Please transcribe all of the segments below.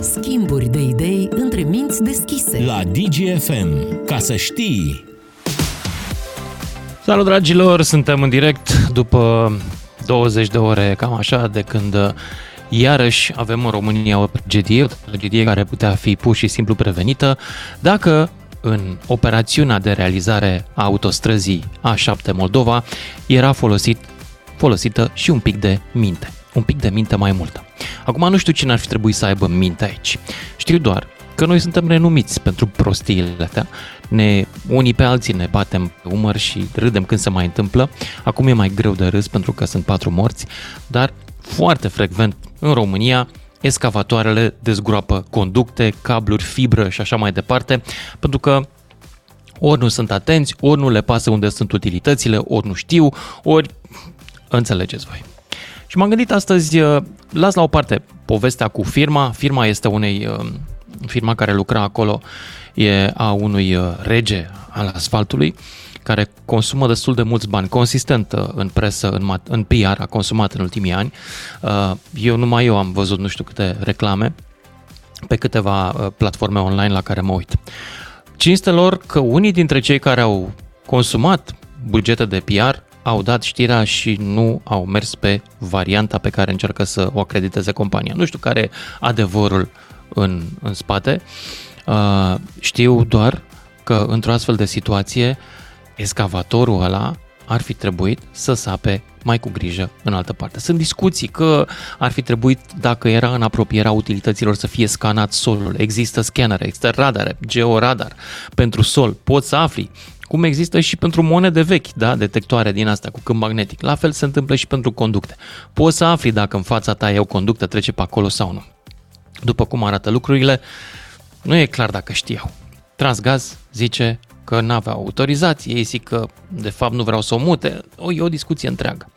Schimburi de idei între minți deschise. La DGFM. Ca să știi... Salut dragilor, suntem în direct după 20 de ore, cam așa, de când iarăși avem în România o tragedie, o tragedie care putea fi pur și simplu prevenită dacă în operațiunea de realizare a autostrăzii A7 Moldova era folosit, folosită și un pic de minte. Un pic de minte mai multă. Acum nu știu cine ar fi trebuit să aibă minte aici. Știu doar că noi suntem renumiți pentru prostiile astea. Ne, unii pe alții ne batem pe umăr și râdem când se mai întâmplă. Acum e mai greu de râs pentru că sunt patru morți, dar foarte frecvent în România escavatoarele dezgroapă conducte, cabluri, fibră și așa mai departe, pentru că ori nu sunt atenți, ori nu le pasă unde sunt utilitățile, ori nu știu, ori înțelegeți voi. Și m-am gândit astăzi, uh, las la o parte povestea cu firma. Firma este unei, uh, firma care lucra acolo, e a unui uh, rege al asfaltului, care consumă destul de mulți bani, consistent în presă, în, în PR, a consumat în ultimii ani. Eu numai eu am văzut nu știu câte reclame pe câteva platforme online la care mă uit. Cinstelor că unii dintre cei care au consumat bugete de PR au dat știrea și nu au mers pe varianta pe care încearcă să o acrediteze compania. Nu știu care e adevărul în, în spate. Uh, știu doar că într-o astfel de situație escavatorul ăla ar fi trebuit să sape mai cu grijă în altă parte. Sunt discuții că ar fi trebuit, dacă era în apropierea utilităților, să fie scanat solul. Există scanere, există radare, georadar pentru sol. Poți să afli cum există și pentru monede vechi, da, detectoare din asta cu câmp magnetic. La fel se întâmplă și pentru conducte. Poți să afli dacă în fața ta e o conductă, trece pe acolo sau nu. După cum arată lucrurile, nu e clar dacă știau. Transgaz zice că nu aveau autorizație, ei zic că de fapt nu vreau să o mute, o, e o discuție întreagă.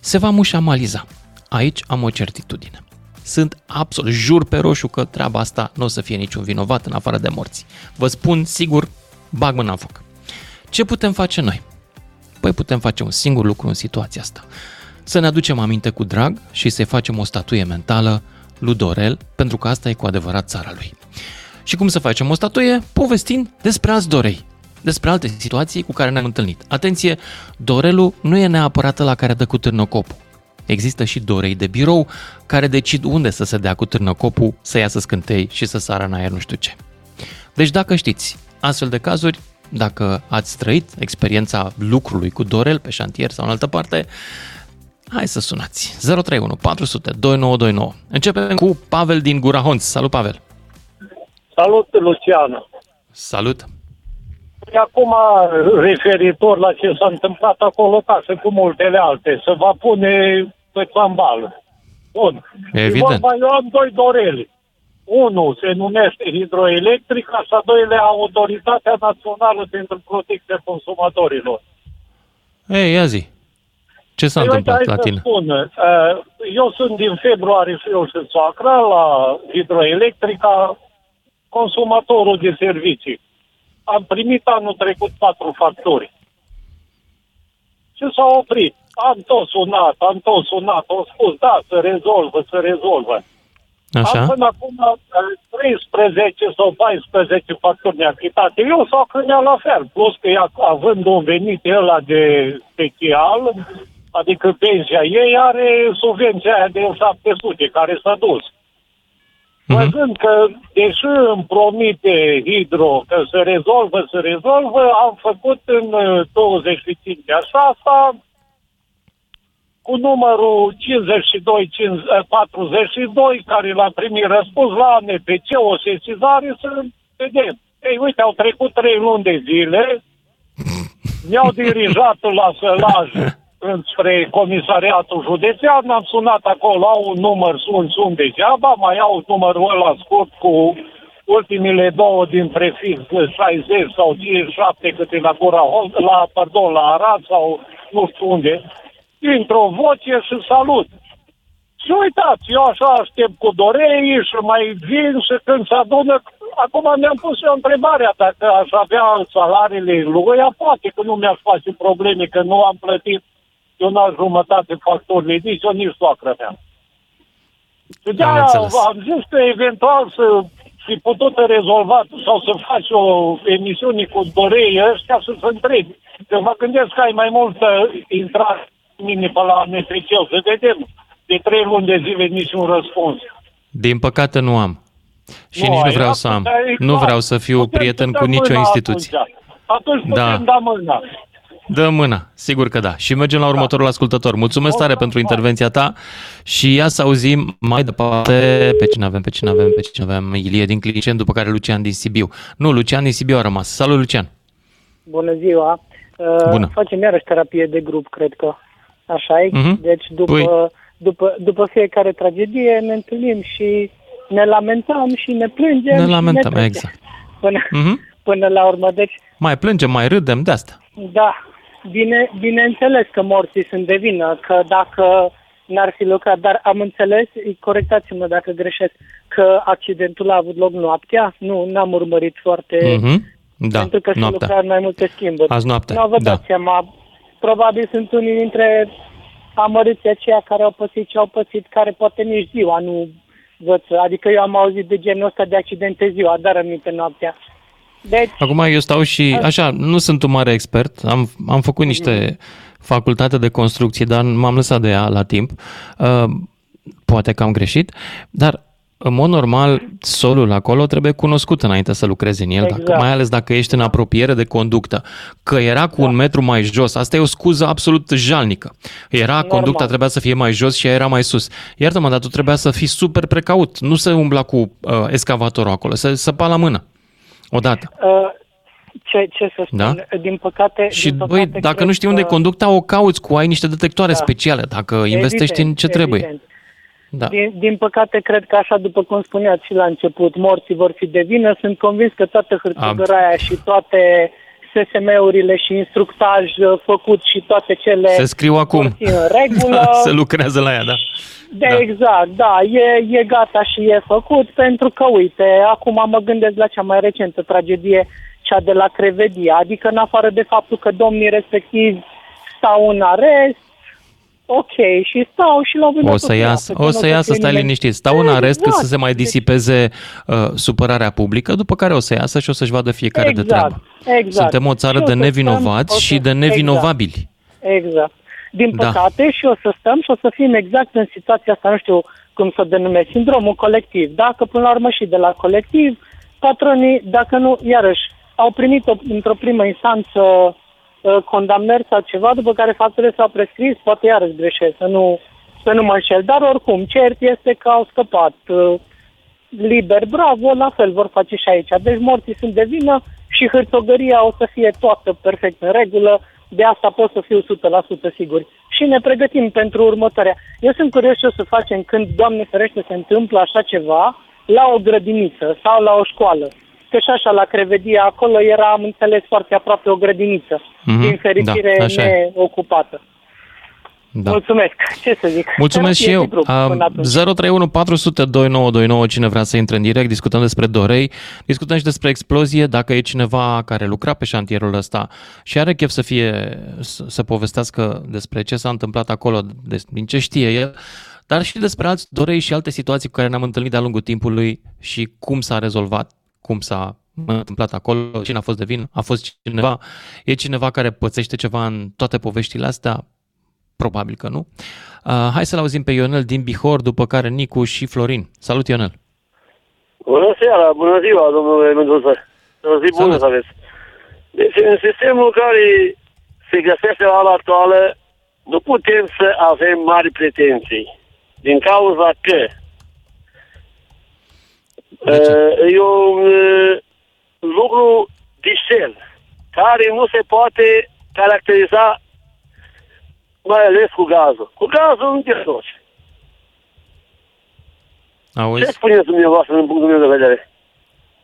Se va mușamaliza. Aici am o certitudine. Sunt absolut, jur pe roșu că treaba asta nu o să fie niciun vinovat în afară de morți. Vă spun sigur, bag mâna în foc. Ce putem face noi? Păi putem face un singur lucru în situația asta. Să ne aducem aminte cu drag și să-i facem o statuie mentală lui Dorel, pentru că asta e cu adevărat țara lui. Și cum să facem o statuie? Povestind despre alți Dorei, despre alte situații cu care ne-am întâlnit. Atenție, Dorelul nu e neapărat la care dă cu târnăcopul. Există și dorei de birou care decid unde să se dea cu târnăcopul, să iasă scântei și să sară în aer nu știu ce. Deci dacă știți astfel de cazuri, dacă ați trăit experiența lucrului cu Dorel pe șantier sau în altă parte, hai să sunați. 031 400 2929. Începem cu Pavel din Gurahonț. Salut, Pavel! Salut, Luciana! Salut! Și acum, referitor la ce s-a întâmplat acolo, ca să cu multele alte, să va pune pe țambal. Bun. Evident. Vorba, eu am doi doreli. Unul se numește hidroelectrica și a doilea Autoritatea Națională pentru Protecția Consumatorilor. Ei, ia zi. Ce s-a păi, întâmplat la tine? Spun, uh, eu sunt din februarie și eu și soacra la hidroelectrica, consumatorul de servicii. Am primit anul trecut patru facturi. Și s-a oprit. Am tot sunat, am tot sunat, au spus, da, se rezolvă, se rezolvă. Așa. Am până acum 13 uh, sau 14 facturi neachitate. Eu s-o la fel, plus că ea, având un venit ăla de special, adică pensia ei are subvenția aia de 700 care s-a dus. Uh-huh. Văzând că, deși îmi promite Hidro că se rezolvă, se rezolvă, am făcut în 25 așa asta, cu numărul 52 42, care l-am primit răspuns la NPC, o sesizare, să vedem. Ei, uite, au trecut trei luni de zile, mi-au dirijat la sălaj înspre comisariatul județean, am sunat acolo, au un număr, sun, sun degeaba, mai au numărul ăla scurt cu ultimile două din prefix 60 sau 57 câte la Gura, la, pardon, la Arad sau nu știu unde dintr-o voce și salut. Și uitați, eu așa aștept cu dorei și mai vin și când se adună, acum mi-am pus eu întrebarea dacă aș avea salariile lui, poate că nu mi-aș face probleme, că nu am plătit eu n-aș jumătate facturile, nici eu, nici soacră mea. Și de Am aia înțeles. am zis că eventual să fi putut rezolva sau să faci o emisiune cu dorei ăștia să se întrebi. Că mă gândesc că ai mai multă intrare mine pe la Netriceu, să vedem de trei luni de zile nici un răspuns. Din păcate nu am. Și Nu nici nu ai, vreau să am. atunci, Nu exact. vreau să fiu Putem prieten să cu dăm nicio mâna instituție. Atunci, atunci putem Da. da mâna. Dă mâna, sigur că da. Și mergem la următorul ascultător. Mulțumesc tare Bun, pentru bun. intervenția ta și ia să auzim mai departe pe cine avem, pe cine avem, pe cine avem. Ilie din Clicen, după care Lucian din Sibiu. Nu, Lucian din Sibiu a rămas. Salut, Lucian! Bună ziua! Uh, Bună. Facem iarăși terapie de grup, cred că. Așa e? Mhm. Deci după, Păi. după, după fiecare tragedie ne întâlnim și ne lamentăm și ne plângem. Ne și lamentăm, trecem. exact. Până, Mhm. până la urmă. Deci, Mai plângem, mai râdem de asta. da, bine, bineînțeles că morții sunt de vină, că dacă n-ar fi lucrat, dar am înțeles, corectați-mă dacă greșesc, că accidentul a avut loc noaptea? Nu, n-am urmărit foarte... Mhm. Da, pentru că se noaptea. lucra în mai multe schimburi. Azi noaptea, Nu vă da. dați seama. Probabil sunt unii dintre amărâții aceia care au pățit ce au pățit, care poate nici ziua nu văd. Adică eu am auzit de genul ăsta de accidente ziua, dar aminte noaptea. Deci, Acum eu stau și, așa, nu sunt un mare expert, am, am făcut niște facultate de construcție, dar m-am lăsat de ea la timp. Uh, Poate că am greșit, dar în mod normal, solul acolo trebuie cunoscut înainte să lucrezi în el, dacă, Exact. mai ales dacă ești în apropiere de conductă. Că era cu un metru mai jos, asta e o scuză absolut jalnică. Era, Normal. conducta trebuia să fie mai jos și ea era mai sus. Iartă-mă, dar tu trebuia să fii super precaut, nu să umbla cu uh, excavatorul acolo, să săpa la mână. Odată. uh, ce, ce să spun, Da? din păcate... Și, din băi, păcate, dacă cred nu știi unde e că- conducta, o cauți cu ai niște detectoare Da. speciale, dacă investești în ce Evident, trebuie. Evident. Da. Din, din păcate, cred că așa, după cum spuneați și la început, morții vor fi de vină. Sunt convins că toată hârtigăraia și toate SSM-urile și instructaj uh, făcut și toate cele Se scriu acum. vor fi în regulă. Da, se lucrează la ea, da. de da. exact, da, e, e gata și e făcut, pentru că, uite, acum mă gândesc la cea mai recentă tragedie, cea de la Crevedia, adică în afară de faptul că domnii respectivi stau în arest, ok, și stau și la un moment O dat să tot iasă, iasă, o că să nu iasă, fie stai nimeni- liniștit. Stau în arest cât Exact. să se mai disipeze uh, supărarea publică, după care o să iasă și o să-și vadă fiecare de Exact, treabă. exact. Suntem o țară Și o de să stăm, nevinovați o să- și de nevinovabili. Exact. Din Da. păcate și o să stăm și o să fim exact în situația asta, nu știu cum să o denumesc, sindromul colectiv. Dacă până la urmă și de la colectiv, patronii, dacă nu, iarăși, au primit o, într-o primă instanță uh, condamnări sau ceva, după care faptele s-au prescris, poate iarăși greșesc, să nu, să nu mă înșel. Dar oricum, cert este că au scăpat uh, liber, bravo, la fel vor face și aici. Deci morții sunt de vină și hârtogăria o să fie toată perfect în regulă, de asta pot să fiu 100% sigur. Și ne pregătim pentru următoarea. Eu sunt curios ce o să facem când, Doamne ferește, se întâmplă așa ceva la o grădiniță sau la o școală. Că și așa la Crevedia, acolo era, am înțeles, foarte aproape o grădiniță, Mhm, din fericire da, așa e. neocupată. Da. Mulțumesc, ce să zic. Mulțumesc și Terapie eu. de grup până Um, atunci. 031 400 2929, cine vrea să intre în direct, discutăm despre Dorei, discutăm și despre explozie, dacă e cineva care lucra pe șantierul ăsta și are chef să fie, să, să povestească despre ce s-a întâmplat acolo, de, din ce știe el, dar și despre alți Dorei și alte situații cu care ne-am întâlnit de-a lungul timpului și cum s-a rezolvat, cum s-a întâmplat acolo, cine a fost de vină, a fost cineva, e cineva care pățește ceva în toate poveștile astea, Probabil că nu. Uh, hai să-l auzim pe Ionel din Bihor, după care Nicu și Florin. Salut, Ionel! Bună seara, bună ziua, domnule Mendoza. O zi bună Salut. să aveți. Deci, în sistemul care se găsește la ora actuală, nu putem să avem mari pretenții. Din cauza că De ce? uh, e un uh, lucru discern care nu se poate caracteriza mai ales cu gazul. Cu gazul nu te joci. Ce Auzi? spuneți dumneavoastră din punctul meu de vedere?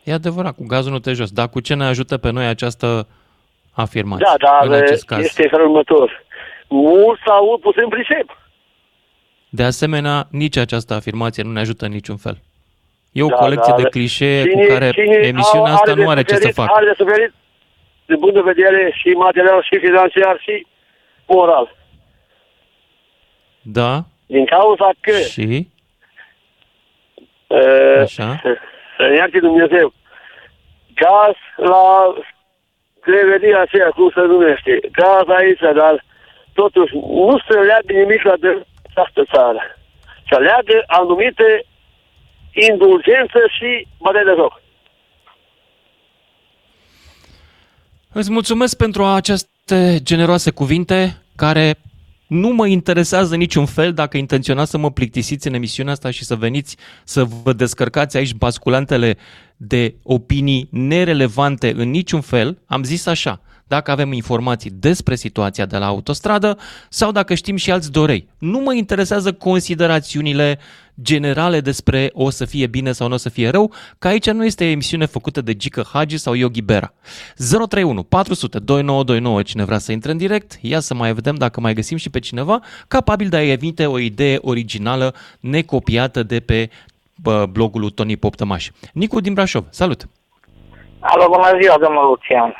E adevărat, cu gazul nu te jos. Dar cu ce ne ajută pe noi această afirmație? Da, dar în acest caz? este în felul următor. Mulți au pus în pricep. De asemenea, nici această afirmație nu ne ajută în niciun fel. E o Da, colecție da, de clișee cu Cine- care cine emisiunea au- asta de nu are ce să suferit, facă. Are de suferit din punct de vedere și material, și financiar, și moral. Da? Din cauza că Și? Uh, Așa. Să ne ierte Dumnezeu. Gaz la cleveria aceea, cum se numește. Gaz aici, dar totuși nu se leagă nimic la de această țară. Se leagă anumite indulgențe și bătăi de joc. Îți mulțumesc pentru aceste generoase cuvinte care nu mă interesează niciun fel dacă intenționați să mă plictisiți în emisiunea asta și să veniți să vă descărcați aici basculantele de opinii nerelevante în niciun fel. Am zis așa, dacă avem informații despre situația de la autostradă sau dacă știm și alți dorei. Nu mă interesează considerațiunile generale despre o să fie bine sau nu o să fie rău, că aici nu este emisiune făcută de Gică Hagi sau Yogi Bera. 031 400 2929, cine vrea să intre în direct, ia să mai vedem dacă mai găsim și pe cineva capabil de a emite o idee originală necopiată de pe bă, blogul lui Tony Poptămaș. Nicu din Brașov, salut! Alo, bună ziua, domnul Lucian.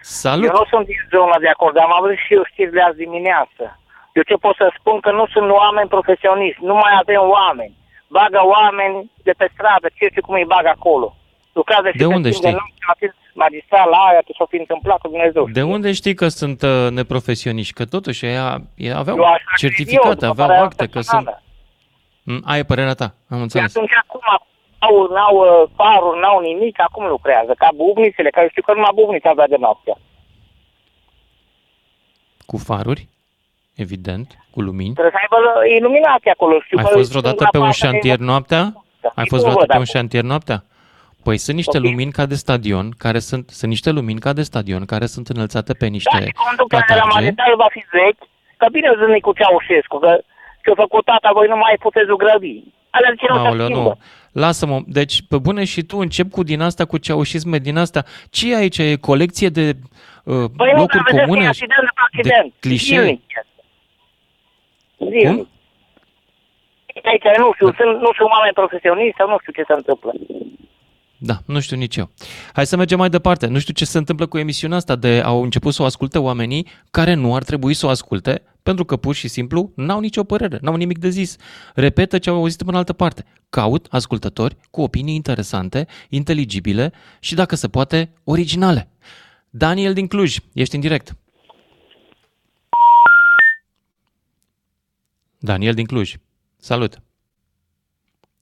Salut! Eu nu sunt din zona de acord, am avut și eu știri de azi dimineață. Eu ce pot să spun că nu sunt oameni profesioniști, nu mai avem oameni. Bagă oameni de pe stradă, ce știu cum îi bagă acolo. Lucrează și De pe unde timp știi? De noapte, atât magistral la aia, ce s-o fi întâmplat cu Dumnezeu. De unde știi că sunt uh, neprofesioniști? Că totuși ei, ei aveau Eu așa cred certificate, eu, după aveau părerea acte că sunt... personală. Mm, Aia e părerea ta, am Și înțeles. atunci acum au, n-au uh, faruri, n-au nimic, acum lucrează, ca bubnițele, care știu că numai bubnița avea de noapte. Cu faruri, evident, cu lumini. Trebuie să aibă uh, iluminație acolo. Știu Ai că fost vreodată pe un parte de- șantier noaptea? Da. Ai Și fost cum vreodată văd pe un acum? șantier noaptea? Păi sunt niște Ok. lumini ca de stadion, care sunt, sunt niște lumini ca de stadion, care sunt înălțate pe Da, niște și conducția de la platarge. magistral va fi vechi, că bine zâni cu Ceaușescu, că ce-a făcut tata, voi nu mai puteți zugrăvi. Alea de ce nu se Aoleu, schimbă? nu. Lasă-mă. Deci, pe bune și tu încep cu din asta, cu ceaușisme din asta. Ce e aici? E colecție de uh, Păi nu, locuri dar vedeți că e comune? accident după accident. clișee? Zilnic. Zilnic. Cum? Aici nu știu, sunt, nu sunt oameni profesioniști sau nu știu ce se întâmplă. Da, nu știu nici eu. Hai să mergem mai departe. Nu știu ce se întâmplă cu emisiunea asta de au început să o asculte oamenii care nu ar trebui să o asculte pentru că pur și simplu n-au nicio părere, n-au nimic de zis. Repetă ce au auzit în altă parte. Caut ascultători cu opinii interesante, inteligibile și, dacă se poate, originale. Daniel din Cluj, ești în direct. Daniel din Cluj. Salut.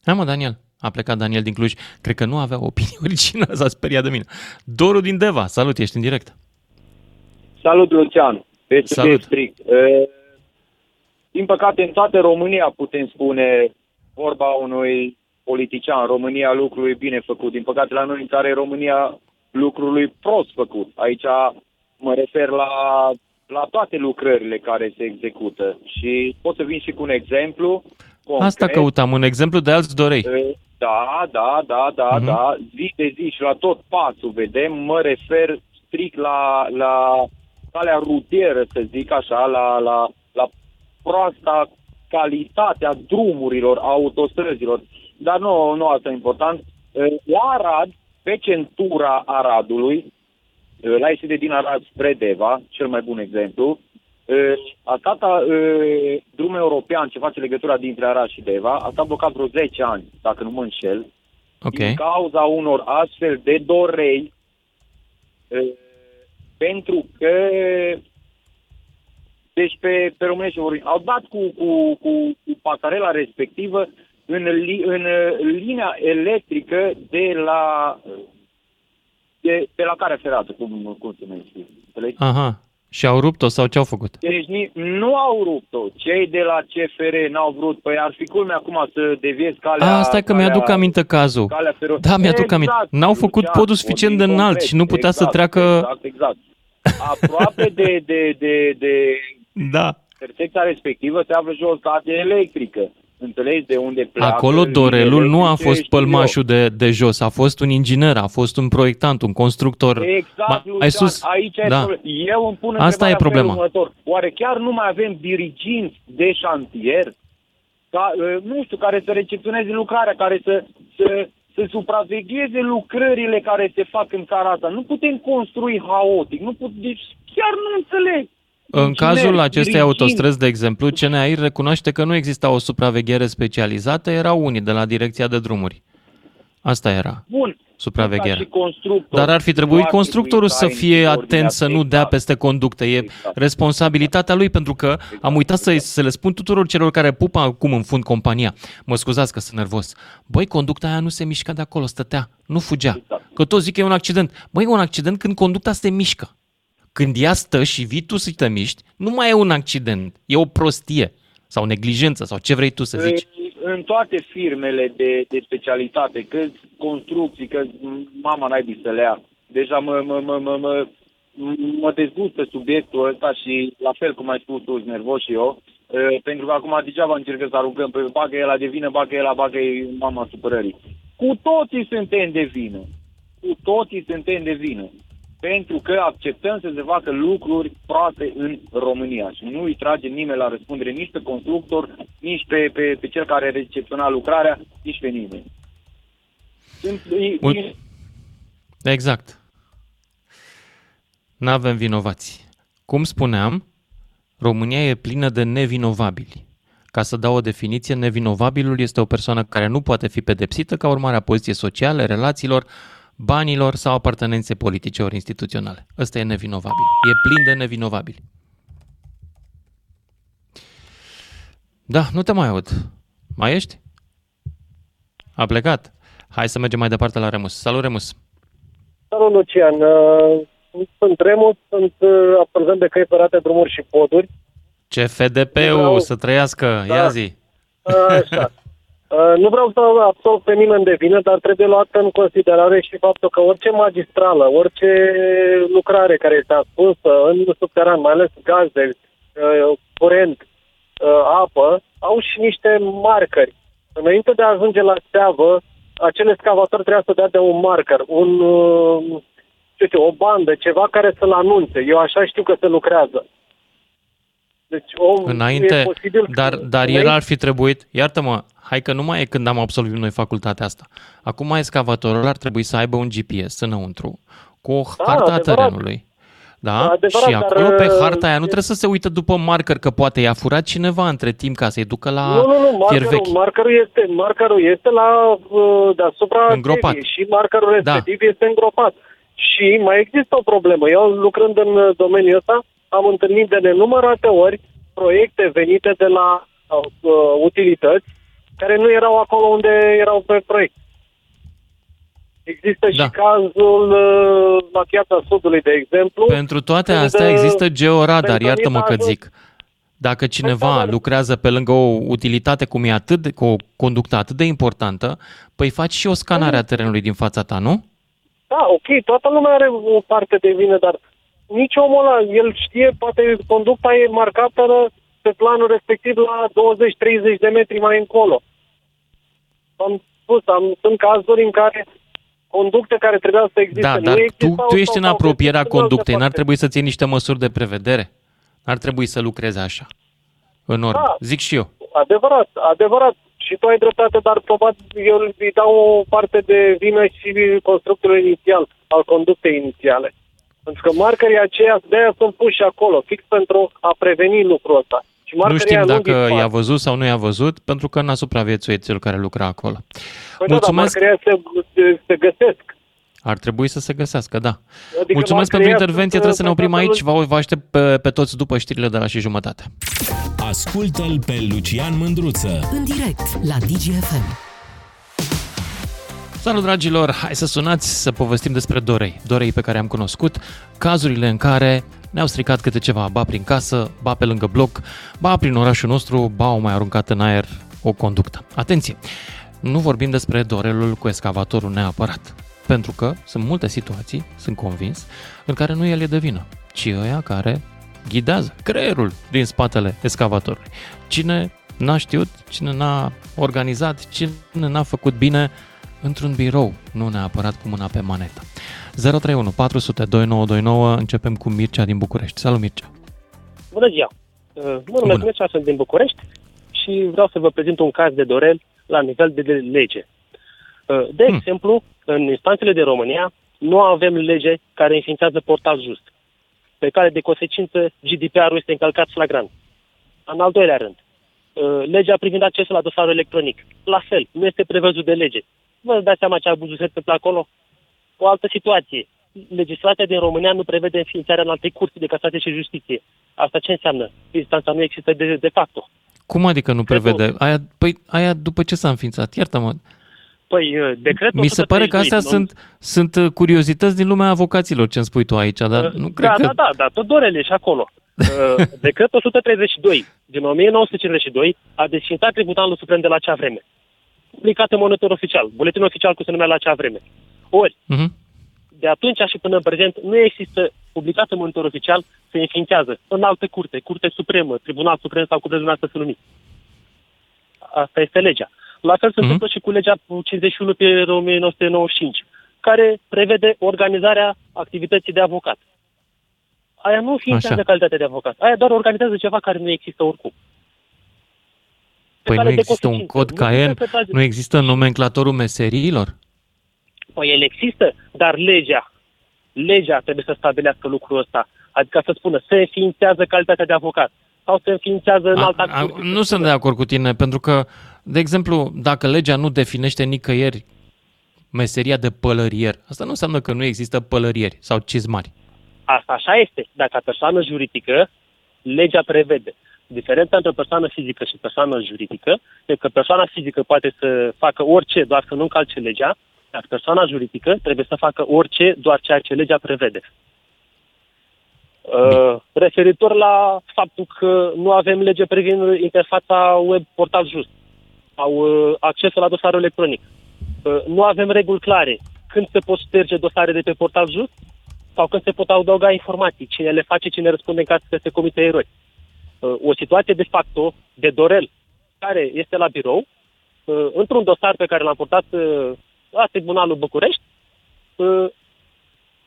Hai mă, Daniel. A plecat Daniel din Cluj. Cred că nu avea opinie originală, s-a speriat de mine. Doru din Deva. Salut, ești în direct. Salut, Lucian. Este Salut. strict. E, din păcate, în toată România putem spune vorba unui politician. În România lucrul e bine făcut. Din păcate, la noi în țară e România lucrul e prost făcut. Aici mă refer la, la toate lucrările care se execută. Și pot să vin și cu un exemplu. Concret. Asta căutam, un exemplu de alți dorei. E, Da, da, da, da, Mhm. da. Zi de zi și la tot pasul, vedem, mă refer strict la, la calea rutieră, să zic așa, la, la, la proasta calitatea drumurilor, a autostrăzilor. Dar nu, nu asta e important. E, La Arad, pe centura Aradului, e, la ieșire din Arad spre Deva, cel mai bun exemplu, e, a stat a, e, drumul european ce face legătura dintre Arad și Deva, a stat blocat vreo 10 ani, dacă nu mă înșel, Ok. din cauza unor astfel de dorei, e, pentru că deci pe, pe românești vorbim, au dat cu, cu, cu, cu pasarela respectivă în, li, în uh, linia electrică de la de, de la care ferată, cum, cum se numește. înțelegi? Aha. Și au rupt-o sau ce au făcut? Deci ni- nu au rupt-o. Cei de la CFR n-au vrut. Păi ar fi culme acum să deviezi calea... A, stai că calea, mi-aduc aminte cazul. calea fero- Da, mi-aduc aminte. N-au făcut Lucian, podul suficient de vorbim înalt complet. și nu putea să Exact, treacă- Exact, exact. Aproape de, de, de, de Da. intersecția respectivă se află și o stație electrică. Înțelegi de unde pleacă? Acolo dorelul liniile nu a electrice, fost știu eu. pălmașul de, de jos, a fost un inginer, a fost un proiectant, un constructor. Exact, mai, Lucian, mai sus. aici e da. problema. Eu îmi pun Asta e întrebarea în felul problema. Următor. Oare chiar nu mai avem diriginți de șantier? Ca, uh, nu știu, care să recepționeze lucrarea, care să, să, să supravegheze lucrările care se fac în țara asta. Nu putem construi haotic. Nu put, deci chiar nu înțeleg. În cazul Ingineri, acestei dirigini. autostrăzi, de exemplu, CNAI recunoaște că nu exista o supraveghere specializată, erau unii de la Direcția de Drumuri. Asta era. Bun. Supraveghere. Ca și constructor, Dar ar fi trebuit nu ar constructorul trebui să ai fie ordinea atent să nu dea exact. peste conductă. E Exact. responsabilitatea lui, pentru că am uitat să, să le spun tuturor celor care pupă acum în fund compania. Mă scuzați că sunt nervos. Băi, conducta aia nu se mișca de acolo, stătea, nu fugea. Exact. Că toți zic că e un accident. Băi, e un accident când conducta se mișcă. Când ea stă și vii tu să te miști, nu mai e un accident, e o prostie sau neglijență sau ce vrei tu să zici. În, în toate firmele de, de specialitate, că construcții, că mama n-ai să le ia. Deja mă, mă, mă, mă, mă, mă dezgustă subiectul ăsta și la fel cum ai spus tu, sunt nervos și eu, eh, pentru că acum degeaba încercăm să aruncăm pe bagă el de vină, bagă el bagă mama supărării. Cu toții suntem de vină. Cu toții suntem de vină. Pentru că acceptăm să se facă lucruri proaste în România și nu îi trage nimeni la răspundere, nici pe constructor, nici pe, pe, pe cel care recepționa lucrarea, nici pe nimeni. Sunt, e, Mult- e, Exact. Nu avem vinovați. Cum spuneam, România e plină de nevinovabili. Ca să dau o definiție, nevinovabilul este o persoană care nu poate fi pedepsită ca urmare a poziției sociale, relațiilor, banilor sau apartenențe politice ori instituționale. Ăsta e nevinovabil. E plin de nevinovabili. Da, nu te mai aud. Mai ești? A plecat. Hai să mergem mai departe la Remus. Salut, Remus! Salut, Lucian. Uh, Sunt Remus, sunt uh, absolvent de căi ferate, drumuri și poduri. Ce FDP-ul Vreau- să trăiască, Da. ia zi. Așa. Uh, Nu vreau să absolv pe nimeni de vină, dar trebuie luat în considerare și faptul că orice magistrală, orice lucrare care este ascunsă în subteran, mai ales gaze, uh, curent, uh, apă, au și niște marcări. Înainte de a ajunge la steavă, acel excavator trebuia să dea de un marker, un, uh, ce știu, o bandă, ceva care să-l anunțe. Eu așa știu că se lucrează. Deci, om, e Înainte, posibil dar, că- dar el înainte- ar fi trebuit, iartă-mă, hai că nu mai e când am absolvit noi facultatea asta. Acum excavatorul ar trebui să aibă un GPS înăuntru, cu o Da, harta a adevărat. terenului. Da? Adevărat, și dar, acolo pe uh, harta aia nu trebuie să se uită după marker că poate i-a furat cineva între timp ca să-i ducă la Nu, nu, nu, fier markerul, vechi. markerul, este, markerul este la uh, deasupra Îngropat. țevii și markerul Da. respectiv este îngropat. Și mai există o problemă. Eu, lucrând în uh, domeniul ăsta, am întâlnit de nenumărate ori proiecte venite de la uh, utilități care nu erau acolo unde erau pe proiect. Există Da. și cazul uh, la Piața Sudului, de exemplu. Pentru toate când, astea uh, există georadar, pentru iartă-mă mine că a ajuns- zic. Dacă cineva Georadar. lucrează pe lângă o utilitate cum e atât de, cu o conductă atât de importantă, păi faci și o scanare a terenului din fața ta, nu? Da, ok, toată lumea are o parte de vină, dar nici omul ăla, el știe, poate conducta e marcată la- pe planul respectiv la 20-30 de metri mai încolo. Am spus, am, sunt cazuri în care conducte care trebuiau să existe Da, nu dar tu, existau tu ești sau în s-au apropierea găsit în altă conductei, n-ar parte. trebui să ții niște măsuri de prevedere? N-ar trebui să lucrezi așa, în ordine. Da. Zic și eu. Adevărat, adevărat. Și tu ai dreptate, dar probabil eu îi dau o parte de vină și constructorului inițial, al conductei inițiale. Pentru că markerii aceia, de-aia sunt puși acolo, fix pentru a preveni lucrul ăsta. Și Nu markerii știm aia dacă dispar. i-a văzut sau nu i-a văzut, pentru că n-a supraviețuit cel care lucra acolo. Păi Mulțumesc. Da, dar markerii aia se, se, se găsesc. Ar trebui să se găsească, da. Adică Mulțumesc pentru markerii aia intervenție, sunt, trebuie să ne oprim pentru aici. toată Vă, vă aștept pe, pe toți după știrile de la și jumătate. Ascultă-l pe Lucian Mândruță. În direct la DGFM. Salut, dragilor! Hai să sunați să povestim despre Dorei. Dorei pe care am cunoscut, cazurile în care ne-au stricat câte ceva, ba prin casă, ba pe lângă bloc, ba prin orașul nostru, ba au mai aruncat în aer o conductă. Atenție! Nu vorbim despre Dorelul cu excavatorul neapărat, pentru că sunt multe situații, sunt convins, în care nu el e de vină, ci ăia care ghidează creierul din spatele excavatorului. Cine n-a știut, cine n-a organizat, cine n-a făcut bine într-un birou, nu neapărat cu mâna pe manetă. 031 400 2929, începem cu Mircea din București. Salut Mircea! Bună ziua! Uh, Mă Bună. numesc Mircea, sunt din București și vreau să vă prezint un caz de Dorel la nivel de de lege. Uh, De Hmm. exemplu, în instanțele de România nu avem lege care înființează portal just. Pe Pe care de consecință GDPR-ul este încălcat flagrant. În al doilea rând, uh, legea privind accesul la dosarul electronic. La fel, nu este prevăzut de lege. Vă dați seama ce abuzul se întâmplă acolo? O altă situație. Legislația din România nu prevede înființarea în alte curți de casație și justiție. Asta ce înseamnă? Instanța nu există de, de facto. Cum adică nu prevede? Aia, păi, aia după ce s-a înființat? Iartă-mă. Păi, uh, decretul Mi se pare că astea 132, sunt, sunt uh, curiozități din lumea avocaților, ce îmi spui tu aici, dar nu cred da, că... da, da, da, tot Dorel e și acolo. Uh, Decretul 132 din 1952 a desfințat Tribunalul Suprem de la acea vreme. Publicat în monitor oficial, buletin oficial cu se numea la acea vreme. Ori, Mhm. de atunci și până în prezent, nu există publicat în monitor oficial, se înființează în altă curte, curte supremă, tribunal suprem sau curte dumneavoastră să numiți. Asta este legea. La fel se Mhm. întâmplă și cu legea 51 pe 1995, care prevede organizarea activității de avocat. Aia nu înființează Așa. calitatea de avocat. Aia doar organizează ceva care nu există oricum. Pe Păi care nu de există un consecință, cod nu CAEN, puteți să faceți- nu există nomenclatorul meseriilor? Păi el există, dar legea, legea trebuie să stabilească lucrul ăsta. Adică să spună, se înființează calitatea de avocat sau se înființează în A, alta a, nu sunt de acord cu tine, pentru că, de exemplu, dacă legea nu definește nicăieri meseria de pălărier, asta nu înseamnă că nu există pălărieri sau cizmari. Asta așa este. Dacă persoană juridică, legea prevede. Diferența între persoană fizică și persoană juridică e că persoana fizică poate să facă orice, doar să nu încalce legea, dar persoana juridică trebuie să facă orice, doar ceea ce legea prevede. Uh, referitor la faptul că nu avem lege privind interfața web portal just sau uh, accesul la dosarul electronic. Uh, nu avem reguli clare când se pot șterge dosare de pe portal just sau când se pot adăuga informații, cine le face, cine răspunde în caz că se comite erori. Uh, O situație de facto, de Dorel, care este la birou, uh, într-un dosar pe care l-am purtat uh, la Tribunalul București, uh,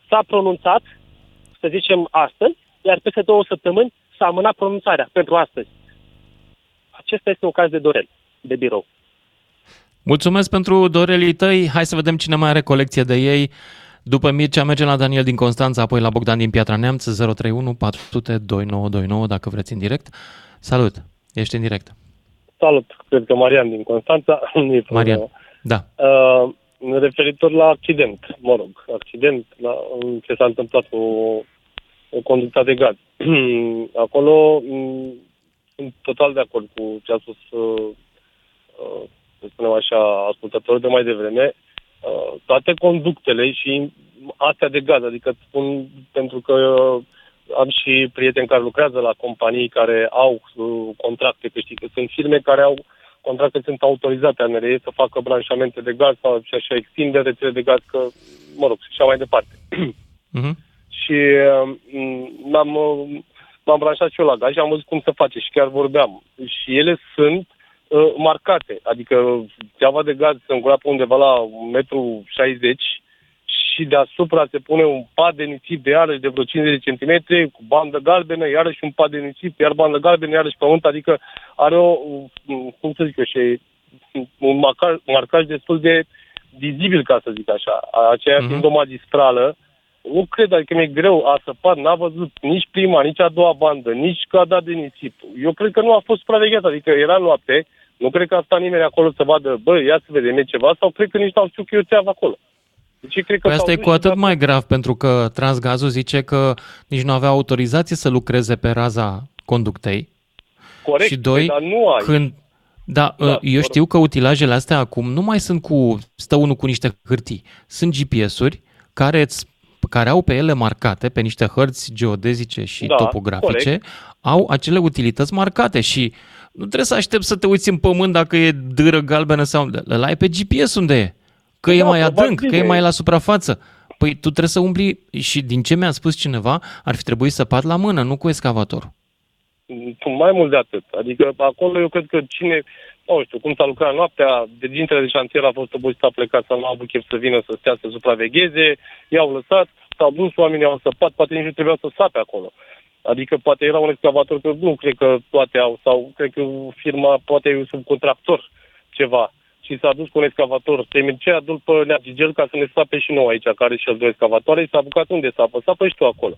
s-a pronunțat, să zicem, astăzi, iar peste două săptămâni s-a amânat pronunțarea pentru astăzi. Acesta este un caz de Dorel, de birou. Mulțumesc pentru dorelii tăi. Hai să vedem cine mai are colecție de ei. După Mircea mergem la Daniel din Constanța, apoi la Bogdan din Piatra Neamț, 031 400 2929 dacă vreți în direct. Salut, ești în direct. Salut, cred că Marian din Constanța. Nu e problemă. Marian, da. Uh, referitor la accident, mă rog, accident, la, ce s-a întâmplat cu o conductă de gaz. Acolo m, sunt total de acord cu ce a spus, uh, uh, să spunem așa, ascultătorul de mai devreme. Uh, toate conductele și astea de gaz, adică spun pentru că uh, am și prieteni care lucrează la companii care au uh, contracte, că știi că sunt firme care au contracte sunt autorizate ANRE să facă branșamente de gaz sau și așa extinde rețele de gaz, că, mă rog, și așa mai departe. Uh-huh. și uh, m-am, uh, m-am branșat și eu la gaz și am văzut cum se face și chiar vorbeam. Și ele sunt uh, marcate, adică ceava de gaz se încura pe undeva la 1,60 m și deasupra se pune un pad de nisip de iarăși de vreo 50 de cm cu bandă galbenă, iarăși un pad de nisip, iar bandă galbenă, iarăși pământ, adică are o, um, cum să zic eu, și un marcaj, marcaj destul de vizibil, ca să zic așa. Aceea Mhm. fiind o magistrală, nu cred, adică mi-e greu a săpat, n-a văzut nici prima, nici a doua bandă, nici că a dat de nisip. Eu cred că nu a fost supravegheat, adică era noapte, nu cred că a stat nimeni acolo să vadă, bă, ia să vedem, e ceva, sau cred că nici n-au știut că e o țeavă acolo. Deci cred că Păi s-au asta e dus cu și atât dat- mai grav, pentru că Transgazul zice că nici nu avea autorizație să lucreze pe raza conductei. Corect, și doi, dar nu ai. când... Da, Da, da eu corect. știu că utilajele astea acum nu mai sunt cu... Stă unul cu niște hârtii. Sunt GPS-uri care, îți, care au pe ele marcate, pe niște hărți geodezice și Da, topografice, corect. au acele utilități marcate și nu trebuie să aștept să te uiți în pământ dacă e dâră galbenă sau... Îl ai pe GPS unde e. Că e Da, mai probabil adânc, că e e. mai la suprafață. Păi tu trebuie să umbli și din ce mi-a spus cineva, ar fi trebuit să pat la mână, nu cu excavatorul. Mai mult de atât. Adică acolo eu cred că cine, nu știu, cum s-a lucrat noaptea, de dintele de șantier a fost obosit, a plecat, să nu a avut chef să vină să stea să supravegheze, i-au lăsat, s-au dus, oamenii au săpat, poate nici nu trebuia să sape acolo. Adică poate era un excavator, că nu cred că toate au, sau cred că firma poate e un subcontractor ceva. Și s-a dus cu un excavator, se mergea dul pe Neagigel ca să ne sape și nouă aici, care și el două excavatoare, și s-a apucat unde sapă, sapă și tu acolo.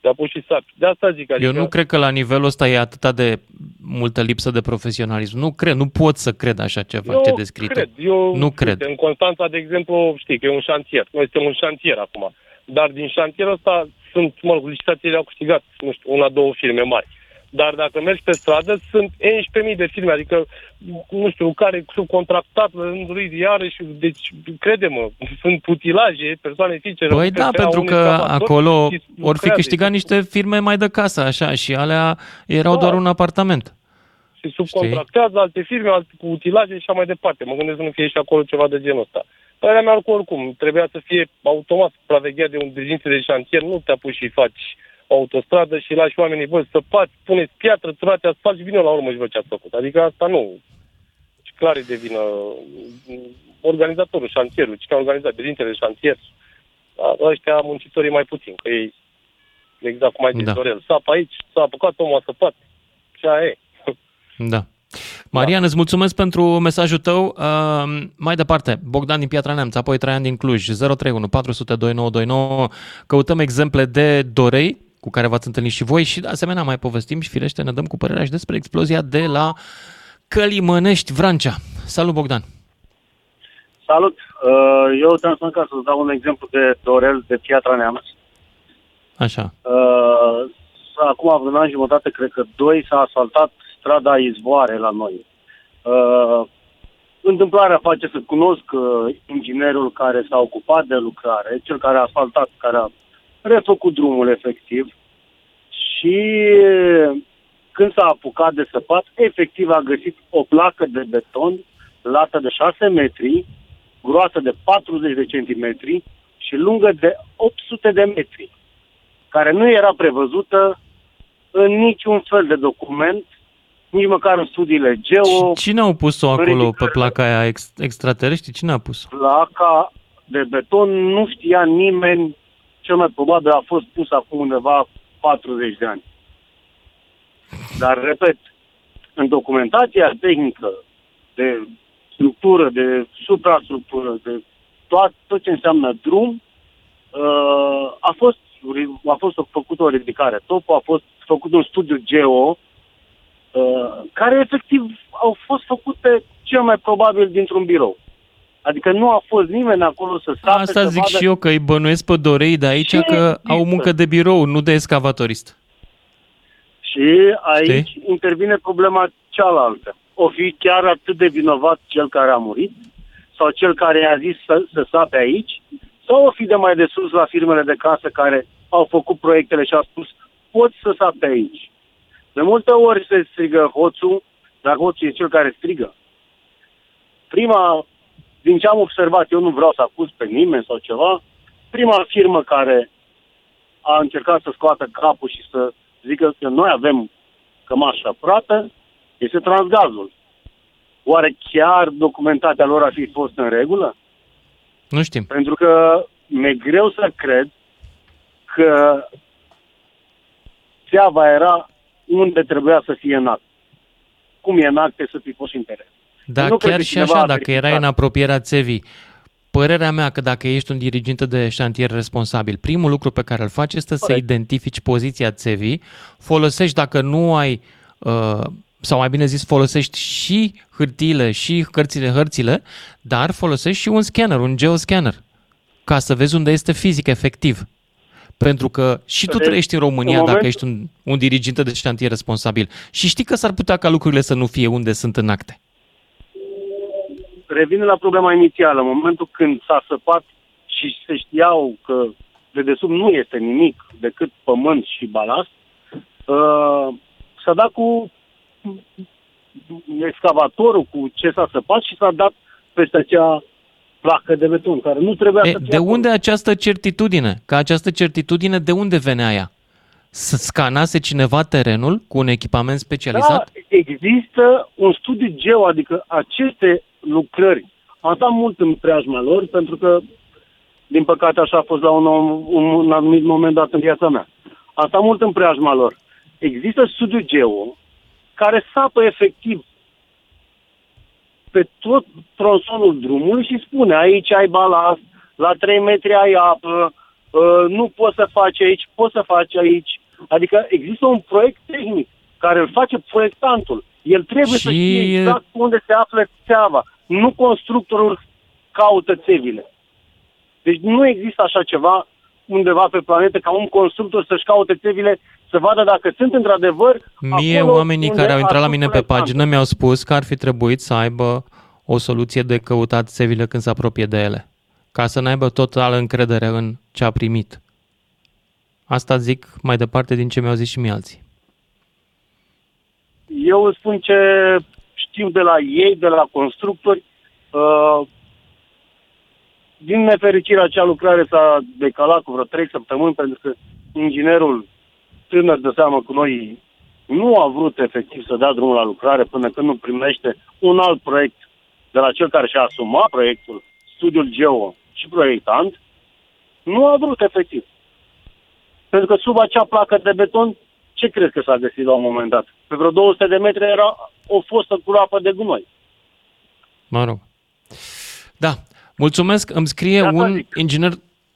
te-a pus și sapi. De asta zic. Adică, Eu nu cred că la nivelul ăsta e atâta de multă lipsă de profesionalism. Nu cred, nu pot să cred așa ceva eu ce descrii tu. cred, eu, Nu cred. Uite, în Constanța, de exemplu, știi că e un șantier. Noi suntem un șantier acum. Dar din șantierul ăsta sunt, mă rog, licitațiile au câștigat, nu știu, una, două firme mari. Dar dacă mergi pe stradă, sunt 11.000 de firme, adică, nu știu, care subcontractat la rândul lui iarăși, deci, crede-mă, sunt utilaje, persoane fizice. Păi da, RPA, pentru un că excavator acolo și or fi lucrează. câștigat niște firme mai de casă, așa, și alea erau Da. doar un apartament. și subcontractează alte firme, alte cu utilaje și așa mai departe. Mă gândesc să nu fie și acolo ceva de genul ăsta. Părerea mea, oricum, trebuia să fie automat supravegheat de un diriginte de șantier, nu te apuci și faci o autostradă și lași oamenii, bă, săpați, puneți piatră, turați asfalt și vine la urmă și vă ce ați făcut. Adică asta nu. Și clar e de vină mm, organizatorul șantierului, cine a organizat, dirigintele de șantier. Dar ăștia muncitorii mai puțin, că ei, exact cum ai zis, Da. da. Dorel, sapă aici, s-a apucat, omul a săpat. Și aia e. Da. Marian, îți mulțumesc pentru mesajul tău. Uh, mai departe, Bogdan din Piatra Neamț, apoi Traian din Cluj, 031 400 2929. Căutăm exemple de dorei cu care v-ați întâlnit și voi și de asemenea mai povestim și firește ne dăm cu părerea și despre explozia de la Călimănești, Vrancea. Salut, Bogdan! Salut! Uh, Eu te-am sunat ca să-ți dau un exemplu de Dorel de Piatra Neamț. Așa. Uh, Acum vreun an jumătate, cred că doi, s-a asfaltat strada Izvoare la noi. Uh, Întâmplarea face să cunosc uh, inginerul care s-a ocupat de lucrare, cel care a asfaltat, care a refăcut drumul efectiv și când s-a apucat de săpat, efectiv a găsit o placă de beton lată de 6 metri, groasă de 40 de centimetri și lungă de 800 de metri, care nu era prevăzută în niciun fel de document, nici măcar în studiile geo. Cine au pus-o acolo pe ridicări. placa aia ex- extraterestri? Cine a pus-o? Placa de beton nu știa nimeni, cel mai probabil a fost pus acum undeva 40 de ani. Dar, repet, în documentația tehnică de structură, de suprastructură, de tot, tot ce înseamnă drum, uh, a fost, a fost făcută o ridicare. Topul a fost făcut un studiu geo, uh, care efectiv au fost făcute cel mai probabil dintr-un birou. Adică nu a fost nimeni acolo să sape, Asta să zic vadă... și eu, că îi bănuiesc pe dorei de aici Ce că au există? muncă de birou, nu de excavatorist. Și aici intervine problema cealaltă. O fi chiar atât de vinovat cel care a murit sau cel care i-a zis să, să sape aici sau o fi de mai de sus la firmele de casă care au făcut proiectele și au spus poți să sape aici. De multe ori se strigă hoțul, dar hoțul e cel care strigă. Prima, din ce am observat, eu nu vreau să acuz pe nimeni sau ceva, prima firmă care a încercat să scoată capul și să zică că noi avem cămașa curată, este transgazul. Oare chiar documentația lor ar fi fost în regulă? Nu știm. Pentru că mi-e greu să cred că țeava era unde trebuia să fie în act. Cum e în act, trebuie să fi fost și în teren. Da, Nu cred chiar că și cineva așa, a dacă erai verificat. în apropierea țevii, părerea mea că dacă ești un diriginte de șantier responsabil, primul lucru pe care îl faci este să Corect. identifici poziția țevii, folosești dacă nu ai, uh, sau mai bine zis, folosești și hârtiile și cărțile, hărțile, dar folosești și un scanner, un geoscanner, ca să vezi unde este fizic efectiv. Pentru că și tu Deci, trăiești în România în dacă moment- ești un, un diriginte de șantier responsabil și știi că s-ar putea ca lucrurile să nu fie unde sunt în acte. revine la problema inițială. În momentul când s-a săpat și se știau că de desubt nu este nimic decât pământ și balast, uh, s-a dat cu excavatorul, cu ce s-a săpat și s-a dat peste acea placă de beton, care nu trebuia E, să fie de acolo. unde această certitudine? Că această certitudine de unde venea ea? Să scanase cineva terenul cu un echipament Da, specializat? există un studiu geo, adică aceste lucrări. Am stat mult în preajma lor, pentru că, din păcate, așa a fost la un, un, un anumit moment dat în viața mea. Am stat mult în preajma lor. Există studiu geo care sapă efectiv pe tot tronsonul drumului și spune aici ai balast, la 3 metri ai apă, uh, nu poți să faci aici, poți să faci aici. Adică există un proiect tehnic care îl face proiectantul. El trebuie Și- să știe exact unde se află țeava. Nu constructorul caută țevile. Deci nu există așa ceva undeva pe planetă ca un constructor să-și caute țevile să vadă dacă sunt într-adevăr Mie acolo oamenii unde care au a intrat la spus mine pe proiectantul. pagină mi-au spus că ar fi trebuit să aibă o soluție de căutat țevile când se apropie de ele, ca să n-aibă totală încredere în ce a primit. Asta zic mai departe din ce mi-au zis și mie alții. Eu îți spun ce știu de la ei, de la constructori. Uh, din nefericire, acea lucrare s-a decalat cu vreo trei săptămâni pentru că inginerul tânăr de seamă cu noi nu a vrut efectiv să dea drumul la lucrare până când nu primește un alt proiect de la cel care și-a asumat proiectul, studiul Geo și proiectant, nu a vrut efectiv. Pentru că sub acea placă de beton, ce crezi că s-a găsit la un moment dat? Pe vreo 200 de metri era o fostă groapă de gunoi. Mă rog. Da, mulțumesc. Îmi scrie De asta un zic. inginer,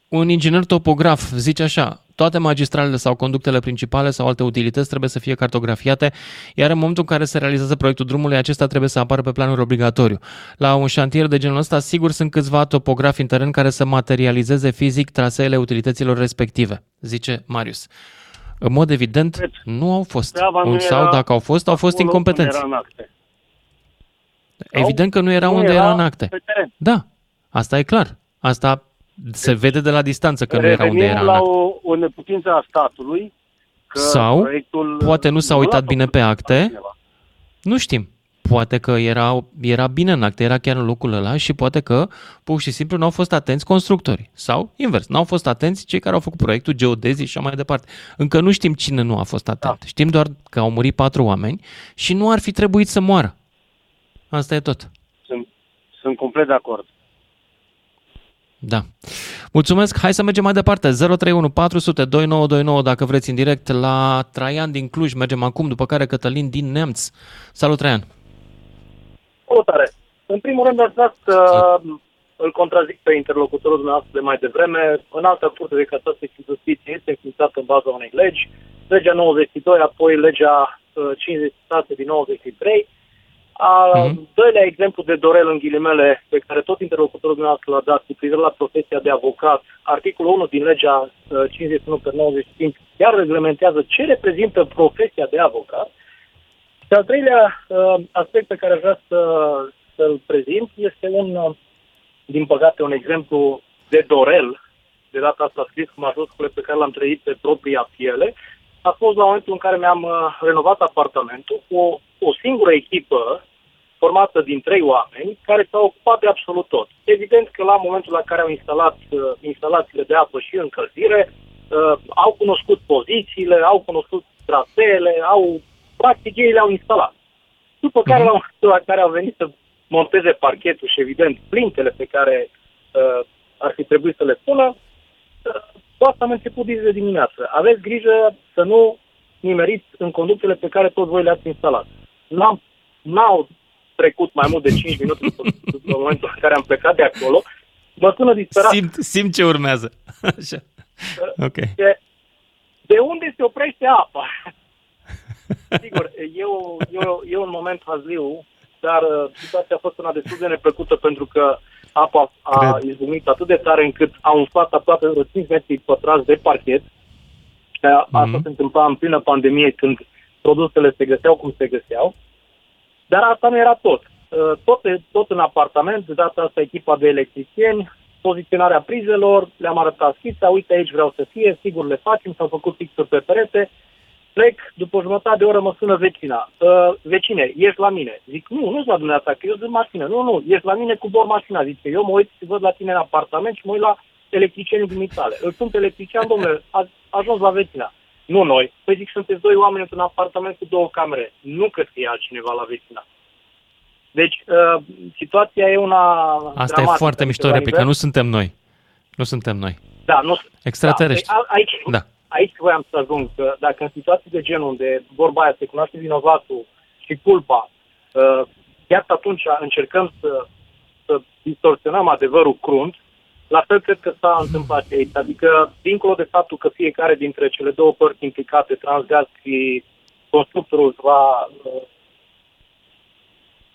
un inginer topograf, zice așa, toate magistralele sau conductele principale sau alte utilități trebuie să fie cartografiate, iar în momentul în care se realizează proiectul drumului, acesta trebuie să apară pe planul obligatoriu. La un șantier de genul ăsta, sigur sunt câțiva topografi în teren care să materializeze fizic traseele utilităților respective, zice Marius. În mod evident, nu au fost. Treaba nu Un, sau era dacă au fost, au fost acolo incompetenți. unde era în acte. Evident că nu era Nu unde era era în acte. pe teren. Da, asta e clar. Asta se vede de la distanță că nu era unde Revenim era în la acte. o, o neputință a statului că Sau proiectul poate nu s-a l-a uitat făcut bine pe acte, altcineva. nu știm. Poate că era, era bine în acte, era chiar în locul ăla și poate că pur și simplu n-au fost atenți constructorii. Sau invers, n-au fost atenți cei care au făcut proiectul, geodezii și așa mai departe. Încă nu știm cine nu a fost atent. Da. Știm doar că au murit patru oameni și nu ar fi trebuit să moară. Asta e tot. Sunt, sunt complet de acord. Da. Mulțumesc. Hai să mergem mai departe. 031 400 2929 dacă vreți în direct la Traian din Cluj. Mergem acum, după care Cătălin din Nemț. Salut, Traian. Salutare! În primul rând, aș vrea să îl contrazic pe interlocutorul dumneavoastră de mai devreme. În altă curte de casație și justiție este înființată în baza unei legi, legea 92, apoi legea uh, 56 din 93. A Mhm. doilea exemplu de dorel în ghilimele pe care tot interlocutorul dumneavoastră l-a dat cu privire la profesia de avocat, articolul 1 din legea uh, 51 pe 95 chiar reglementează ce reprezintă profesia de avocat. Și al treilea uh, aspect pe care aș vrea să, să-l prezint este un, uh, din păcate, un exemplu de dorel, de data asta scris cu majuscule pe care l-am trăit pe propria piele, a fost la momentul în care mi-am uh, renovat apartamentul cu o, o singură echipă formată din trei oameni care s-au ocupat de absolut tot. Evident că la momentul la care au instalat uh, instalațiile de apă și încălzire, uh, au cunoscut pozițiile, au cunoscut traseele, au practic ei le-au instalat. După care, la momentul la care au venit să monteze parchetul și, evident, plintele pe care uh, ar fi trebuit să le pună, uh, cu asta am început de dimineață. Aveți grijă să nu nimeriți în conductele pe care toți voi le-ați instalat. N-am, n-au trecut mai mult de 5 minute după, după momentul în care am plecat de acolo. Mă sună disperat. Simt, simt ce urmează. Așa. Ok. De, de unde se oprește apa? Sigur, e, o, e, o, e un moment hazliu, dar uh, situația a fost una destul de neplăcută pentru că apa a Cred. izbucnit atât de tare încât a umflat aproape vreo 5 metri pătrați de parchet. Și a- Asta Mhm. se întâmpla în plină pandemie când produsele se găseau cum se găseau. Dar asta nu era tot. Uh, Tot, tot în apartament, de data asta echipa de electricieni, poziționarea prizelor, le-am arătat schița, uite aici vreau să fie, sigur le facem, s-au făcut fixuri pe perete, plec, după o jumătate de oră mă sună vecina. Uh, vecine, ești la mine. Zic, nu, nu-s la dumneavoastră, că eu sunt în mașină. Nu, nu, ești la mine cu bor mașina. Zice, eu mă uit și văd la tine în apartament și mă uit la electricienii dumitale. Îl sun pe electrician, domnule, a ajuns la vecina. Nu noi. Păi zic, sunteți doi oameni într-un apartament cu două camere. Nu cred că e altcineva la vecina. Deci, uh, situația e una Asta e dramatică. foarte Adică mișto la replică. nivel- Nu suntem noi. Nu suntem noi. Da, nu... Extraterestri. Da, Păi, a- aici, Da. aici voiam să ajung, că dacă în situații de genul unde vorba aia se cunoaște vinovatul și culpa, uh, chiar atunci încercăm să, să distorsionăm adevărul crunt, La fel cred că s-a întâmplat aici. Adică, dincolo de faptul că fiecare dintre cele două părți implicate, Transgaz și constructorul, va uh,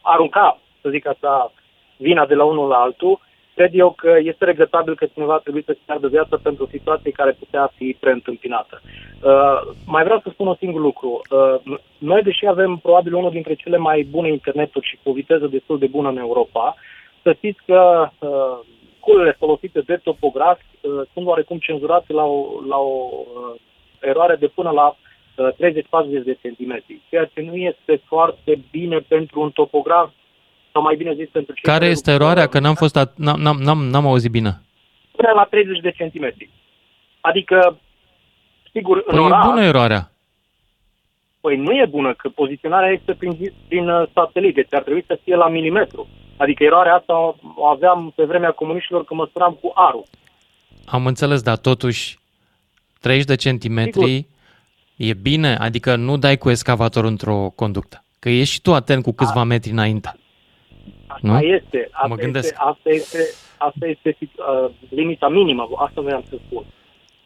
arunca, să zic așa, vina de la unul la altul, cred eu că este regretabil că cineva trebuie să-și piardă viața pentru o situație care putea fi preîntâmpinată. Uh, mai vreau să spun un singur lucru. Uh, noi, deși avem probabil unul dintre cele mai bune interneturi și cu o viteză destul de bună în Europa, să știți că uh, culele folosite de topograf uh, sunt oarecum cenzurate la o, la o uh, eroare de până la uh, 30-40 de centimetri, ceea ce nu este foarte bine pentru un topograf sau mai bine zis pentru cei Care, care este eroarea? Că n-am fost, at- n-am, n-am, n-am, n-am auzit bine. Până la 30 de centimetri. Adică, sigur, Păi în e oraș, bună eroarea. Păi nu e bună, că poziționarea este prin, prin uh, satelit, deci ar trebui să fie la milimetru. Adică eroarea asta o aveam pe vremea comuniștilor când măsuram cu arul. Am înțeles, dar totuși 30 de centimetri e bine, adică nu dai cu excavator într-o conductă. Că ești și tu atent cu câțiva metri înainte. Nu? Asta este, asta Mă este, gândesc. asta este, asta este uh, limita minimă, asta vreau să spun.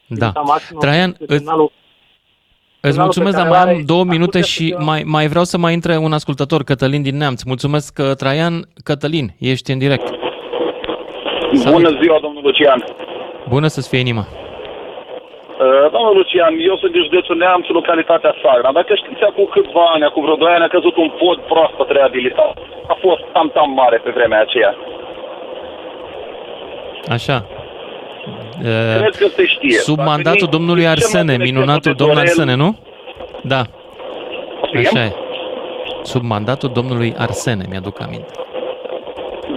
Da. Limita maximă Traian, este îți, semnalul- îți semnalul pe mulțumesc, dar care mai îl am are două minute acută și să- mai, mai vreau să mai intre un ascultător, Cătălin din Neamț. Mulțumesc, uh, Traian. Cătălin, ești în direct. Bună ziua, domnul Lucian. Bună să-ți fie inima. Uh, Domnul Lucian, eu sunt din județul Neamț, localitatea Sagra. Dacă știți, acum câțiva ani, acum vreo 2 ani, a căzut un pod proaspăt reabilitat. A fost tam-tam mare pe vremea aceea. Așa. Uh, Cred că se știe. Sub Dacă mandatul nici- domnului cel mai Arsene, bun minunatul exemplu de domn Dorel- Arsene, nu? Da, Poftim? așa e. Sub mandatul domnului Arsene, mi-aduc aminte.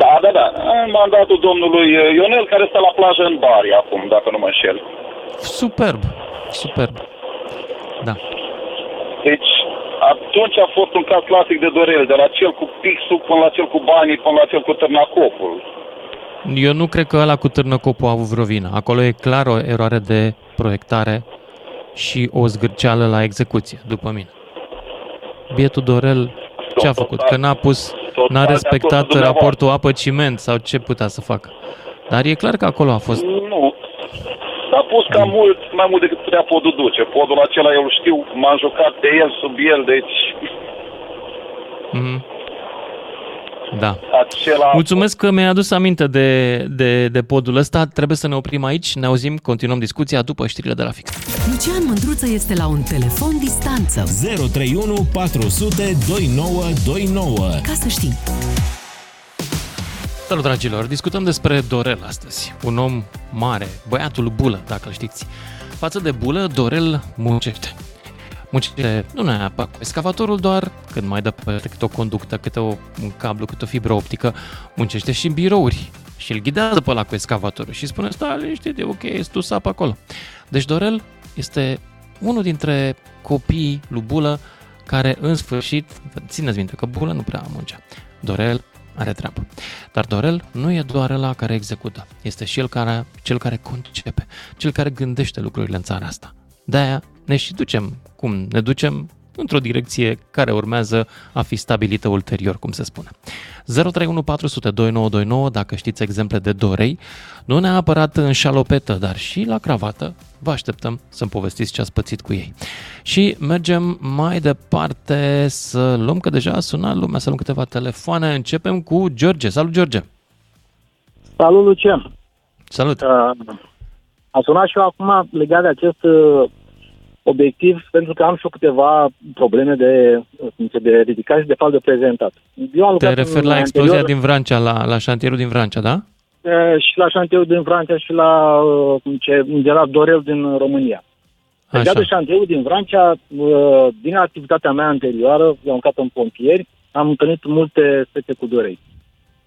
Da, da, da. În mandatul domnului uh, Ionel, care stă la plajă în Bari acum, dacă nu mă înșel. Superb, superb. Da. Deci, atunci a fost un caz clasic de Dorel, de la cel cu pixul până la cel cu banii, până la cel cu târnacopul. Eu nu cred că ăla cu târnăcopul a avut vreo vină. Acolo e clar o eroare de proiectare și o zgârceală la execuție, după mine. Bietul Dorel ce a făcut? Că n-a pus, n-a de respectat acord cu dumneavoastră. raportul apă-ciment sau ce putea să facă. Dar e clar că acolo a fost. Nu. S-a pus cam mult, mai mult decât putea podul duce. Podul acela eu îl știu, m-am jucat de el, sub el, deci Mhm. Da. acela... Mulțumesc că mi-ai adus aminte de, de, de podul ăsta. Trebuie să ne oprim aici. Ne auzim, continuăm discuția după știrile de la fix. Lucian Mândruță este la un telefon distanță. 031 400 2929. Ca să știi. Salut, dragilor! Discutăm despre Dorel astăzi. Un om mare, băiatul Bulă, dacă îl știți. Față de Bulă, Dorel muncește. Muncește nu neapărat cu excavatorul doar, când mai dă pe câte o conductă, câte o, un cablu, câte o fibră optică, muncește și în birouri și îl ghidează pe ăla cu excavatorul și spune, stai liniștit, e ok, e tu sapă acolo. Deci Dorel este unul dintre copiii lui Bulă care în sfârșit, țineți minte că Bulă nu prea muncea. Dorel are treabă. Dar Dorel nu e doar ăla care execută, este și el care, cel care concepe, cel care gândește lucrurile în țara asta. De-aia ne și ducem, cum ne ducem, într-o direcție care urmează a fi stabilită ulterior, cum se spune. 031 400 2929, dacă știți exemple de dorei, nu neapărat în șalopetă, dar și la cravată, vă așteptăm să-mi povestiți ce ați pățit cu ei. Și mergem mai departe să luăm, că deja a sunat lumea, să luăm câteva telefoane. Începem cu George. Salut, George! Salut, Lucian! Salut! Uh, am sunat și eu acum legat de acest uh, obiectiv, pentru că am și eu câteva probleme de, uh, de ridicat și de fapt de prezentat. Eu am Te lucrat referi în la explozia anterior, din Vrancea, la, la șantierul din Vrancea, da? uh, și la șantierul din Francia și la uh, ce, de la Dorel din România. Legat de șantierul din Vrancea, uh, din activitatea mea anterioară, eu am lucrat în pompieri, am întâlnit multe fete cu dorei.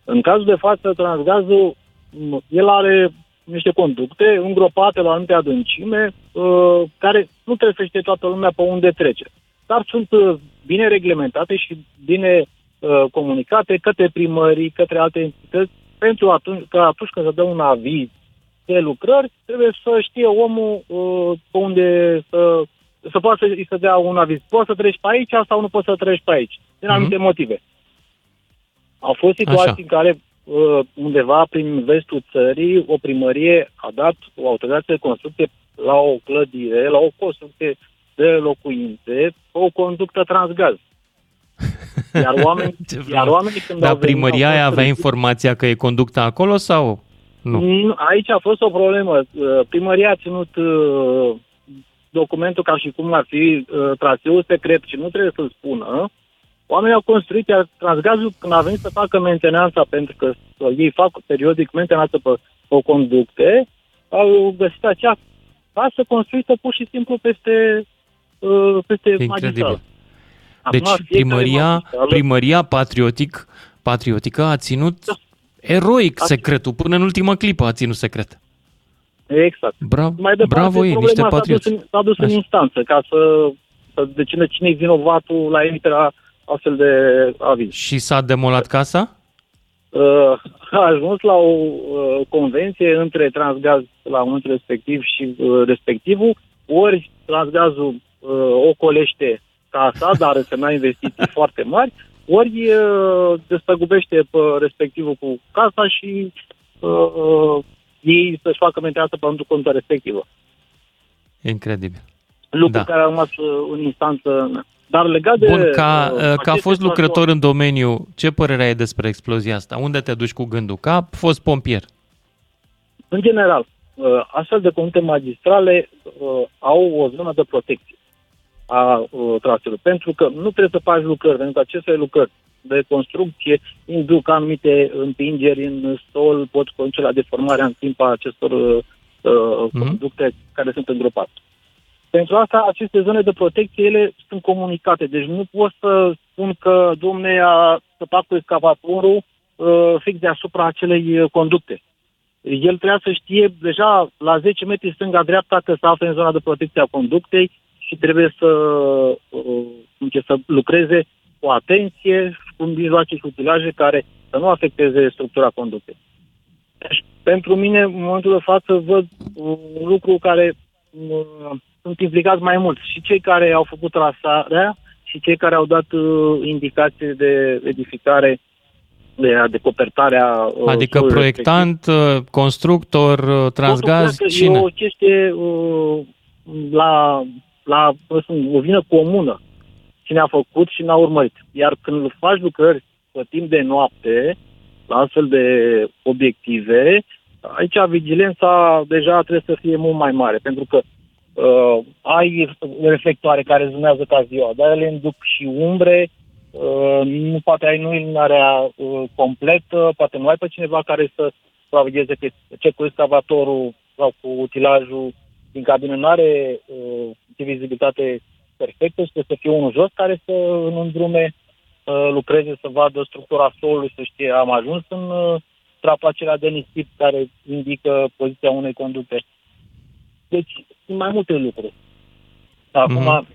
În cazul de față, transgazul, m, el are niște conducte îngropate la o anumită adâncime, uh, care nu trebuie să știe toată lumea pe unde trece. Dar sunt uh, bine reglementate și bine uh, comunicate către primării, către alte entități, pentru atunci, că atunci când se dă un aviz de lucrări, trebuie să știe omul uh, pe unde să, să poată să, să dea un aviz. Poți să treci pe aici sau nu poți să treci pe aici, din anumite motive. Au fost situații Așa. în care uh, undeva prin vestul țării, o primărie a dat o autorizație de construcție la o clădire, la o construcție de locuințe, o conductă transgaz. Iar oamenii, iar oamenii când Dar au venit, primăria au aia fost avea informația că e conducta acolo sau? Nu. Aici a fost o problemă. Uh, Primăria a ținut uh, documentul ca și cum ar fi uh, traseul secret și nu trebuie să-l spună. Oamenii au construit, iar Transgazul, când a venit să facă mentenanța, pentru că uh, ei fac periodic mentenanță pe, pe conducte, au găsit acea casă construită pur și simplu peste, uh, peste E magistrală. incredibil. Acum, Deci fiecare primăria, magistrală- primăria patriotic, patriotică a ținut eroic secretul, până în ultima clipă a ținut secret. Exact. Bravo, Mai departe, bravo ei, problema niște s-a dus patrioți. în, s-a dus în Așa. instanță ca să, să decină cine e vinovatul la emiterea astfel de aviz. Și s-a demolat casa? Uh, a ajuns la o uh, convenție între Transgaz la momentul respectiv și uh, respectivul, ori Transgazul uh, ocolește casa, dar însemna investiții foarte mari, ori uh, despăgubește pe respectivul cu casa și uh, uh, ei să-și facă menteanță pentru contul respectivă. Incredibil. Lucru Da. care a rămas uh, în instanță. Dar legat de... Bun, ca, uh, ca aceste fost lucrător transport- în domeniu, ce părere ai despre explozia asta? Unde te duci cu gândul? Ca fost pompier. În general, uh, astfel de conte magistrale uh, au o zonă de protecție a uh, traseului, pentru că nu trebuie să faci lucrări, pentru că aceste lucrări de construcție induc anumite împingeri în sol, pot conduce la deformarea în timp a acestor uh, uh, conducte care sunt îngropate. Pentru asta, aceste zone de protecție, ele sunt comunicate. Deci nu pot să spun că, domne, a săpat cu excavatorul uh, fix deasupra acelei uh, conducte. El trebuia să știe deja la 10 metri stânga-dreapta că se află în zona de protecție a conductei și trebuie să, uh, cum ce, să lucreze cu atenție, cu mijloace și utilaje care să nu afecteze structura conductei. Deci, pentru mine, în momentul de față, văd un lucru care uh, sunt implicați mai mult. Și cei care au făcut trasarea și cei care au dat uh, indicații de edificare, de, de copertare a uh, Adică solului proiectant, uh, constructor, uh, transgaz, Totul pleacă, cine? E o chestie uh, la, la o vină comună. Cine a făcut și n-a urmărit. Iar când faci lucrări pe timp de noapte, la astfel de obiective, aici vigilența deja trebuie să fie mult mai mare, pentru că uh, ai reflectoare care zumează ca ziua, dar ele induc și umbre, uh, nu poate ai nu iluminarea uh, completă, poate nu ai pe cineva care să supravegheze că ce cu excavatorul sau cu utilajul din cabină nu are uh, vizibilitate perfectă și trebuie să fie unul jos care să în îndrume uh, lucreze, să vadă structura solului, să știe am ajuns în uh, trapul acela de nisip care indică poziția unei conducte. Deci sunt mai multe lucruri. Acum, Mhm.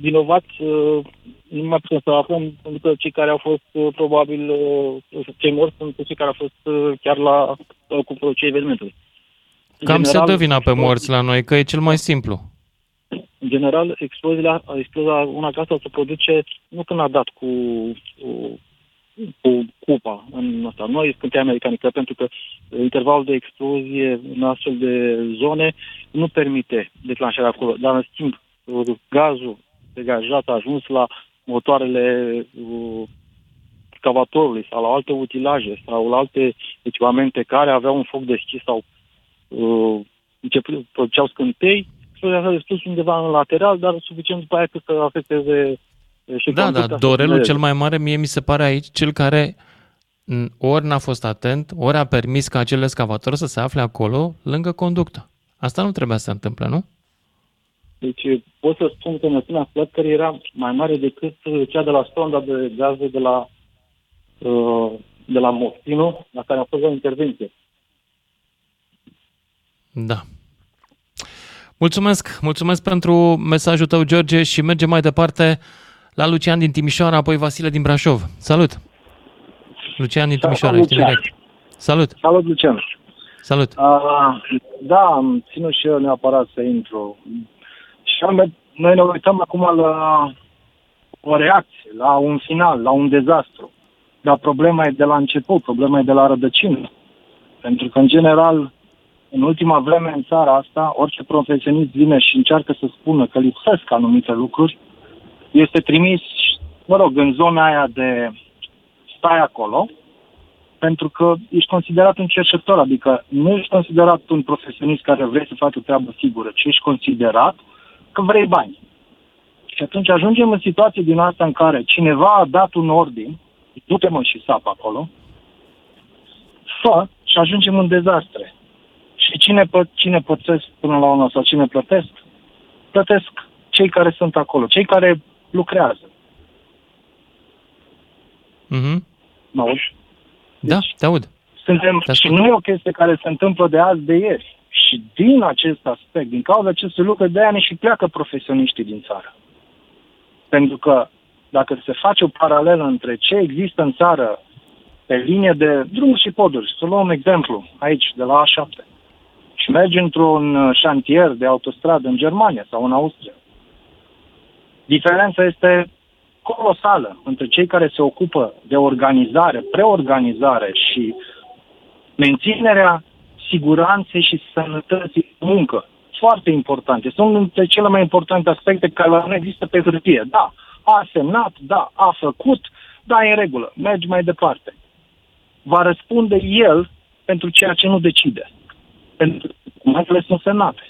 vinovați, uh, nu mai putem să aflăm, pentru că cei care au fost uh, probabil, uh, cei morți sunt cei care au fost uh, chiar la uh, cu procei evenimentului. În Cam se general, dă vina pe morți la noi, că e cel mai simplu. În general, explozia, explozia una casă se produce nu când a dat cu, cu, cu cupa în asta. Noi scânteia mecanică pentru că intervalul de explozie în astfel de zone nu permite declanșarea acolo. Dar, în schimb, gazul degajat a ajuns la motoarele uh, excavatorului sau la alte utilaje sau la alte echipamente care aveau un foc deschis sau uh, început, produceau scântei, explozia s-a destus undeva în lateral, dar suficient după aia cât să afecteze uh, și Da, conducta da, să dorelul funcționeze. cel mai mare mie mi se pare aici cel care m, ori n-a fost atent, ori a permis ca acel excavator să se afle acolo, lângă conductă. Asta nu trebuia să se întâmple, nu? Deci pot să spun că înălțimea flăcării era mai mare decât uh, cea de la sonda de gaze de la, uh, de la Moftinu, la care a fost o intervenție. Da. Mulțumesc, mulțumesc pentru mesajul tău, George, și mergem mai departe la Lucian din Timișoara, apoi Vasile din Brașov. Salut! Lucian din Timișoara, ești în Lucian. direct. Salut! Salut, Lucian! Salut! Uh, da, am ținut și eu neapărat să intru. Și am, noi ne uităm acum la o reacție, la un final, la un dezastru. dar problema e de la început, problema e de la rădăcină. Pentru că, în general, în ultima vreme în țara asta, orice profesionist vine și încearcă să spună că lipsesc anumite lucruri, este trimis, mă rog, în zona aia de stai acolo, pentru că ești considerat un cercetător, adică nu ești considerat un profesionist care vrei să faci o treabă sigură, ci ești considerat că vrei bani. Și atunci ajungem în situație din asta în care cineva a dat un ordin, du-te mă și sap acolo, fă și ajungem în dezastre. Și cine, pă- cine pățesc până la urmă sau cine plătesc? Plătesc cei care sunt acolo, cei care lucrează. Mhm. Mă auzi? Da, te aud. Suntem, și nu e o chestie care se întâmplă de azi, de ieri. Și din acest aspect, din cauza acestui lucru, de aia ne și pleacă profesioniștii din țară. Pentru că dacă se face o paralelă între ce există în țară pe linie de drumuri și poduri, să luăm un exemplu aici, de la A7, și mergi într-un uh, șantier de autostradă în Germania sau în Austria, diferența este colosală între cei care se ocupă de organizare, preorganizare și menținerea siguranței și sănătății în muncă. Foarte important. Este unul dintre cele mai importante aspecte care nu există pe hârtie. Da, a semnat, da, a făcut, da, e în regulă, mergi mai departe. Va răspunde el pentru ceea ce nu decide. Pentru că documentele sunt semnate.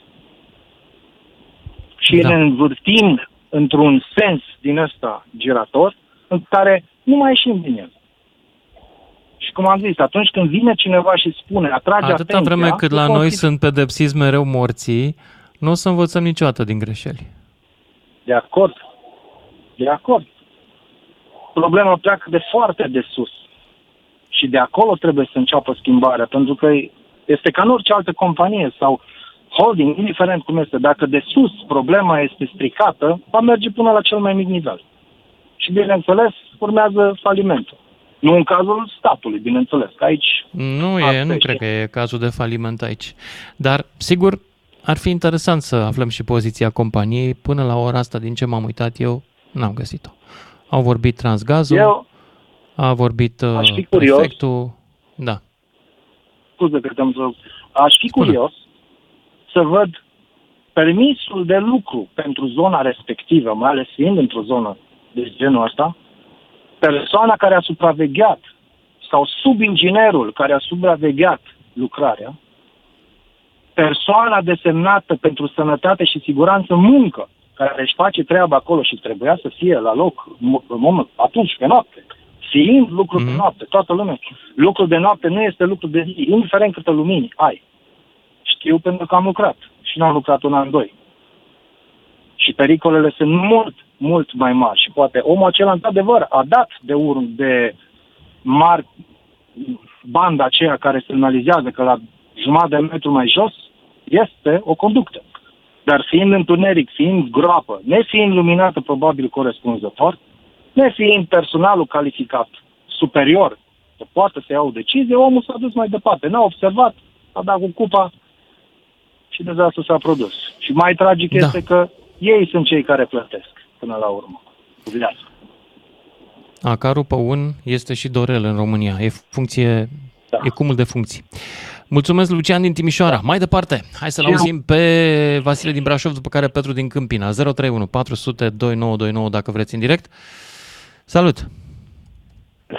Și da. ne învârtim într-un sens din ăsta girator în care nu mai ieșim din el. Și cum am zis, atunci când vine cineva și spune, atrage Atâta atenția... vreme cât la tu noi consider- sunt pedepsiți mereu morții, nu o să învățăm niciodată din greșeli. De acord. De acord. Problema pleacă de foarte de sus. Și de acolo trebuie să înceapă schimbarea, pentru că este ca în orice altă companie sau holding, indiferent cum este, dacă de sus problema este stricată, va merge până la cel mai mic nivel. Și, bineînțeles, urmează falimentul. Nu în cazul statului, bineînțeles, că aici Nu, e, Asta nu e cred și- că e cazul de faliment aici. Dar, sigur, ar fi interesant să aflăm și poziția companiei. Până la ora asta, din ce m-am uitat eu, n-am găsit-o. Au vorbit Transgazul, Eu- a vorbit uh, Aș fi curios. prefectul. Da. scuze că te-am să... Aș fi curios să văd permisul de lucru pentru zona respectivă, mai ales fiind într-o zonă de genul ăsta, persoana care a supravegheat sau subinginerul care a supravegheat lucrarea, persoana desemnată pentru sănătate și siguranță în muncă, care își face treaba acolo și trebuia să fie la loc în moment, atunci, pe noapte, fiind lucru mm-hmm. de noapte, toată lumea. Lucrul de noapte nu este lucru de zi, indiferent câtă lumini ai. Știu pentru că am lucrat și n-am lucrat un an, doi. Și pericolele sunt mult, mult mai mari. Și poate omul acela, într-adevăr, a dat de urmă de mari banda aceea care semnalizează că la jumătate de metru mai jos este o conductă. Dar fiind întuneric, fiind groapă, nefiind luminată probabil corespunzător, nefiind personalul calificat superior să poată să ia o decizie, omul s-a dus mai departe. N-a observat, a dat cu cupa și dezastru s-a produs. Și mai tragic Da. este că ei sunt cei care plătesc până la urmă. Cu viața. Acarul pe un este și Dorel în România. E funcție, da. e cumul de funcții. Mulțumesc, Lucian din Timișoara. Mai departe, hai să-l Și eu. auzim pe Vasile din Brașov, după care Petru din Câmpina. 031 400 2929 dacă vreți în direct. Salut!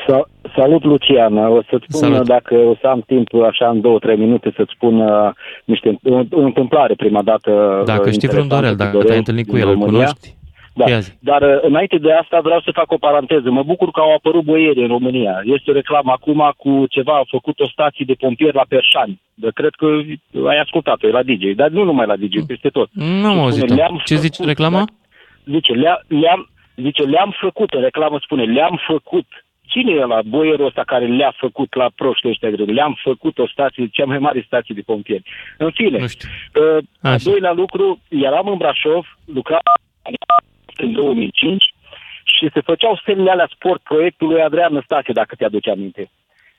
Sa- Salut, Lucian. O să-ți spun, Salut. dacă o să am timp așa în două, trei minute, să-ți spun uh, niște, o, o întâmplare prima dată. Dacă uh, știi vreun interesantă Dorel, cu dacă Dorel te-ai întâlnit cu din el, îl România. cunoști? Da. Ia zi. Dar uh, înainte de asta vreau să fac o paranteză. Mă bucur că au apărut boieri în România. Este o reclamă acum cu ceva, a făcut o stație de pompieri la Perșani. De, cred că ai ascultat-o, e la DJ. Dar nu numai la DJ, peste tot. Nu am Și spune, auzit-o. "Le-am Ce zice făcut, reclama? da? Zice, le le-am, zice, le-am făcut, în reclamă spune, le-am făcut. Cine e la boierul ăsta care le-a făcut la proștii ăștia greu? Le-am făcut o stație, cea mai mare stație de pompieri. În fine, Nu știu. uh, al Așa. doilea lucru, eram în Brașov, lucram în 2005 și se făceau semnele alea sport proiectul lui Adrian Năstase, dacă te-aduce aminte.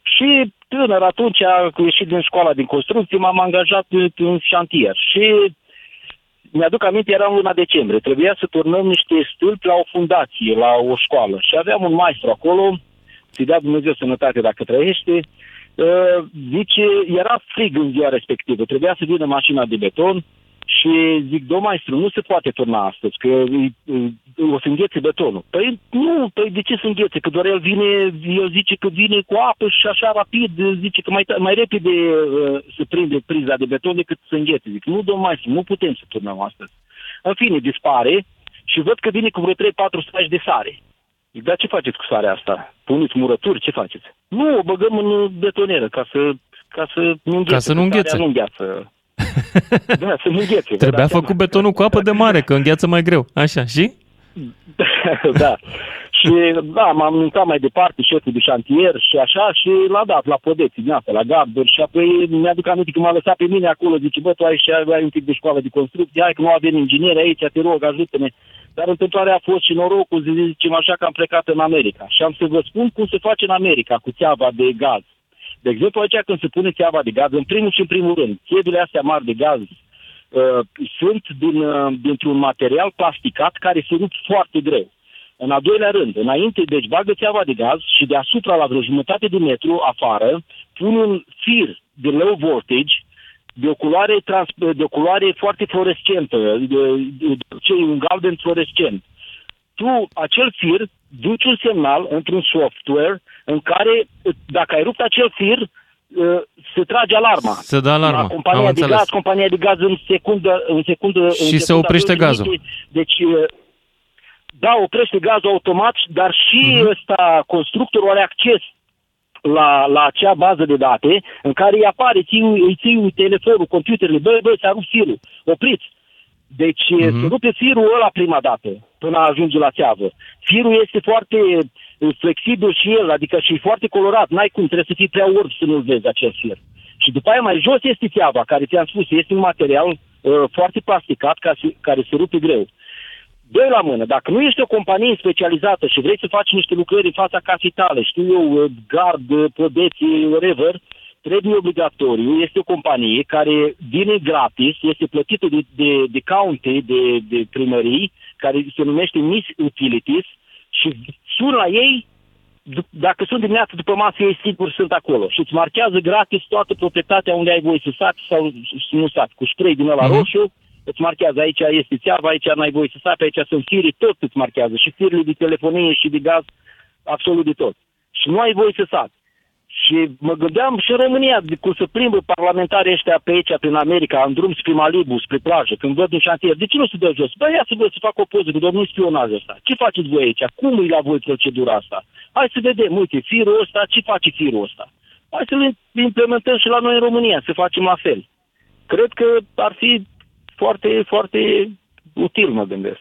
Și tânăr atunci, a ieșit din școala din construcție, m-am angajat în șantier și mi-aduc aminte, era în luna decembrie. Trebuia să turnăm niște stâlpi la o fundație, la o școală. Și aveam un maestru acolo, ți dea Dumnezeu sănătate dacă trăiește, uh, zice, era frig în ziua respectivă, trebuia să vină mașina de beton și zic, domn maestru, nu se poate turna astăzi, că o să înghețe betonul. Păi nu, păi de ce să înghețe? Că doar el vine, el zice că vine cu apă și așa rapid, zice că mai, mai repede uh, se prinde priza de beton decât să înghețe. Zic, nu, domn maestru, nu putem să turnăm astăzi. În fine, dispare și văd că vine cu vreo 3-4 saci de sare. Zic, dar ce faceți cu sarea asta? Puneți murături? Ce faceți? Nu, o băgăm în betonieră ca să, ca să nu înghețe. Ca să nu înghețe. Nu îngheață. da, să nu înghețe. Trebuia făcut betonul cu apă de mare, că îngheață mai greu. Așa, și? da. Și da, m-am mutat mai departe, șeful de șantier și așa și l-a dat la Podeți, din asta, la Garduri și apoi mi-aduc aminte că m-a lăsat pe mine acolo, zice, bă, tu ai și ai un pic de școală de construcție, hai că nu avem ingineri aici, te rog, ajută-ne. Dar întâmplarea a fost și norocul, zicem așa, că am plecat în America. Și am să vă spun cum se face în America cu țeava de gaz. De exemplu, aici când se pune țeava de gaz, în primul și în primul rând, țevile astea mari de gaz uh, sunt din, uh, dintr-un material plasticat care se rup foarte greu. În al doilea rând, înainte, deci bagă țeava de gaz și deasupra, la vreo jumătate de metru afară, pun un fir de low voltage de o culoare, trans, de o culoare foarte fluorescentă, de, de, de, un galben fluorescent. Tu, acel fir, duci un semnal într-un software în care, dacă ai rupt acel fir, uh, se trage alarma. Se dă alarma, La compania am de înțeles. gaz, compania de gaz în secundă, în secundă Și în se secunda oprește două gazul. minute. Deci, uh, da, oprește gazul automat, dar și Mhm. uh-huh. ăsta, constructorul are acces la, la acea bază de date în care îi apare, ții, îi ții telefonul, computerele, bă, bă, ți-a rupt firul, opriți. Deci Mhm. mm-hmm. se rupe firul ăla prima dată, până ajunge la țeavă. Firul este foarte uh, flexibil și el, adică și foarte colorat. N-ai cum, trebuie să fii prea orb să nu-l vezi acel fir. Și după aia mai jos este țeava, care ți-am spus, este un material uh, foarte plasticat ca, se- care se rupe greu. Doi la mână, dacă nu ești o companie specializată și vrei să faci niște lucrări în fața casei tale, știu eu, uh, gard, uh, podeții, whatever, trebuie obligatoriu, este o companie care vine gratis, este plătită de, de, de county, de, de primării, care se numește Miss Utilities și sun la ei, d- dacă sunt dimineața după masă, ei sigur sunt acolo. Și îți marchează gratis toată proprietatea unde ai voie să sapi sau să nu sapi, cu spray din ăla Mhm. roșu, îți marchează aici este țeava, aici n-ai voie să sapi, aici sunt firii, tot îți marchează, și firile de telefonie și de gaz, absolut de tot. Și nu ai voie să sapi. Și mă gândeam și în România, de cum să plimbă parlamentarii ăștia pe aici, prin America, în drum spre Malibu, spre plajă, când văd un șantier, de ce nu se dă jos? Bă, ia să văd să fac o poză, că domnul spionaj ăsta. Ce faceți voi aici? Cum e la voi procedura asta? Hai să vedem, uite, firul ăsta, ce face firul ăsta? Hai să-l implementăm și la noi în România, să facem la fel. Cred că ar fi foarte, foarte util, mă gândesc.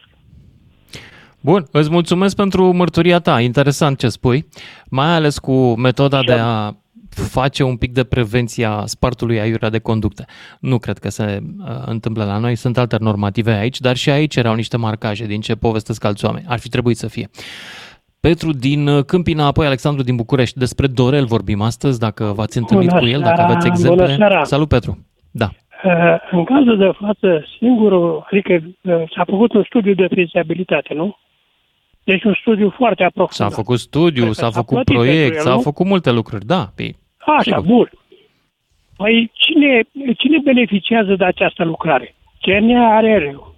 Bun, îți mulțumesc pentru mărturia ta. Interesant ce spui, mai ales cu metoda de a face un pic de prevenție a spartului aiurea de conducte. Nu cred că se uh, întâmplă la noi, sunt alte normative aici, dar și aici erau niște marcaje din ce povestesc alți oameni. Ar fi trebuit să fie. Petru din uh, Câmpina, apoi Alexandru din București. Despre Dorel vorbim astăzi, dacă v-ați întâlnit Bună cu el, dacă seara, aveți exemple. bună seara. Salut, Petru! Da. Uh, În cazul de față, singurul, adică uh, s-a făcut un studiu de fezabilitate, nu? Deci un studiu foarte aprofundat. S-a făcut studiu, Cred că s-a s-a făcut plătit proiect, pentru el, s-au nu? făcut multe lucruri, da. Pe, Așa, sigur. bun. Păi cine, cine beneficiază de această lucrare? CNAR-ul.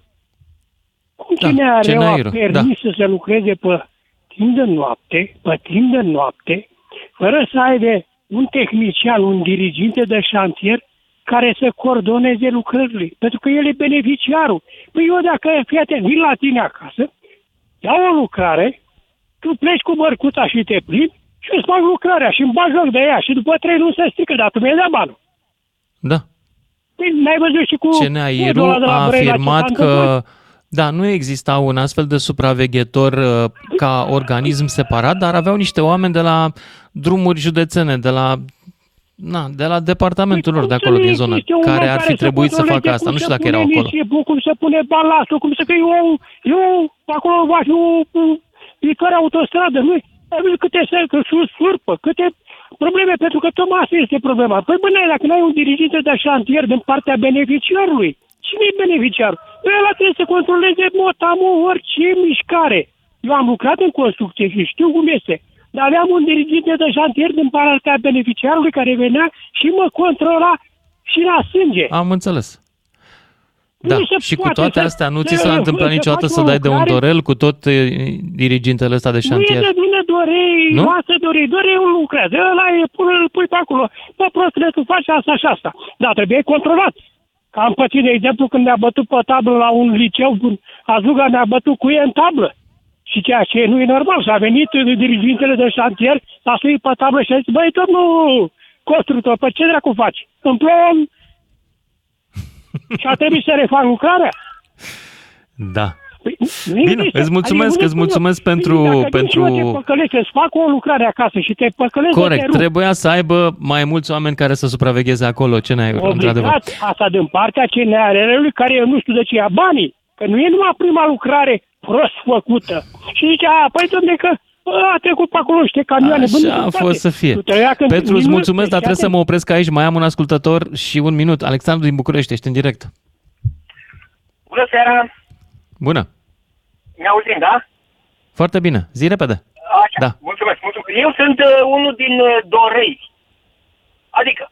Cum Da, CNAR-ul a CNAR-ul, permis să se lucreze pe timp de noapte, pe timp de noapte, fără să aibă un tehnician, un diriginte de șantier care să coordoneze lucrările. Pentru că el e beneficiarul. Păi eu dacă, fii atent, vin la tine acasă, iau o lucrare, tu pleci cu bărcuța și te plimbi și îți fac lucrarea și îmi bagi joc de ea și după trei luni se strică, dar tu mi-ai dat banul. Da. Păi n-ai văzut și cu... CNAIR podul ăla de la a Brăila ce afirmat s-a că întâmplat? da, nu exista un astfel de supraveghetor uh, ca organism separat, dar aveau niște oameni de la drumuri județene, de la na, de la departamentul lor de acolo din zonă, Este un care om ar fi să trebuit să controleze facă asta. cum Nu știu se dacă erau pune acolo. nisipul, cum se pune balastul, cum se că eu, eu acolo va fi o, o viitoare autostradă, nu ai văzut câte se că sus surpă, câte probleme, pentru că tocmai asta este problema. Păi bine, dacă n-ai un diriginte de șantier din partea beneficiarului, cine e beneficiarul? Ăla trebuie să controleze motamo orice mișcare. Eu am lucrat în construcție și știu cum este. Dar aveam un diriginte de șantier din partea beneficiarului care venea și mă controla și la sânge. Am înțeles. Da, Nu se și cu poate toate să- astea nu ți să- s-a să întâmplat faci niciodată o să dai de un lucrare- dorel cu tot e, dirigintele ăsta de Nu e șantier? de bine dorei, Nu? lasă dorei, dorei un lucrează, ăla e, pune, îl pui pe acolo, bă, prostule, tu faci asta și asta. Dar trebuie controlat. Că am pățit, de exemplu, când ne-a bătut pe tablă la un liceu, Azuga ne-a bătut cu ei în tablă. Și ceea ce nu e normal, și a venit dirigintele de șantier, a suit pe tablă și a zis, băi, domnul constructor, pe ce dracu faci? În plon. și a trebuit să refac lucrarea. Da. Păi, nu Bine, există. îți mulțumesc, Adică, îți nu mulțumesc spun eu. pentru- Păi, dacă pentru- nici nu te păcălești, să-ți fac o lucrare acasă și te păcălești de te Corect, rup. trebuia să aibă mai mulți oameni care să supravegheze acolo, ce n-ai, într-adevăr. Obligat asta din partea CNRR-ului care eu nu știu de ce ia banii. Că nu e numai prima lucrare prost făcută. Și zice, a, păi domne că bă, a trecut pe acolo niște camioane. Așa bă, a nu fost să fie. Tu trebuia când- Petru, îți nu- mulțumesc, dar deci, trebuie să mă opresc aici. Mai am un ascultător și un minut. Alexandru din București, ești în direct. Bună seara! Bună. Ne auzim, da? Foarte bine. Zi repede. Așa, Da. mulțumesc, mulțumesc. Eu sunt uh, unul din uh, Dorei. Adică,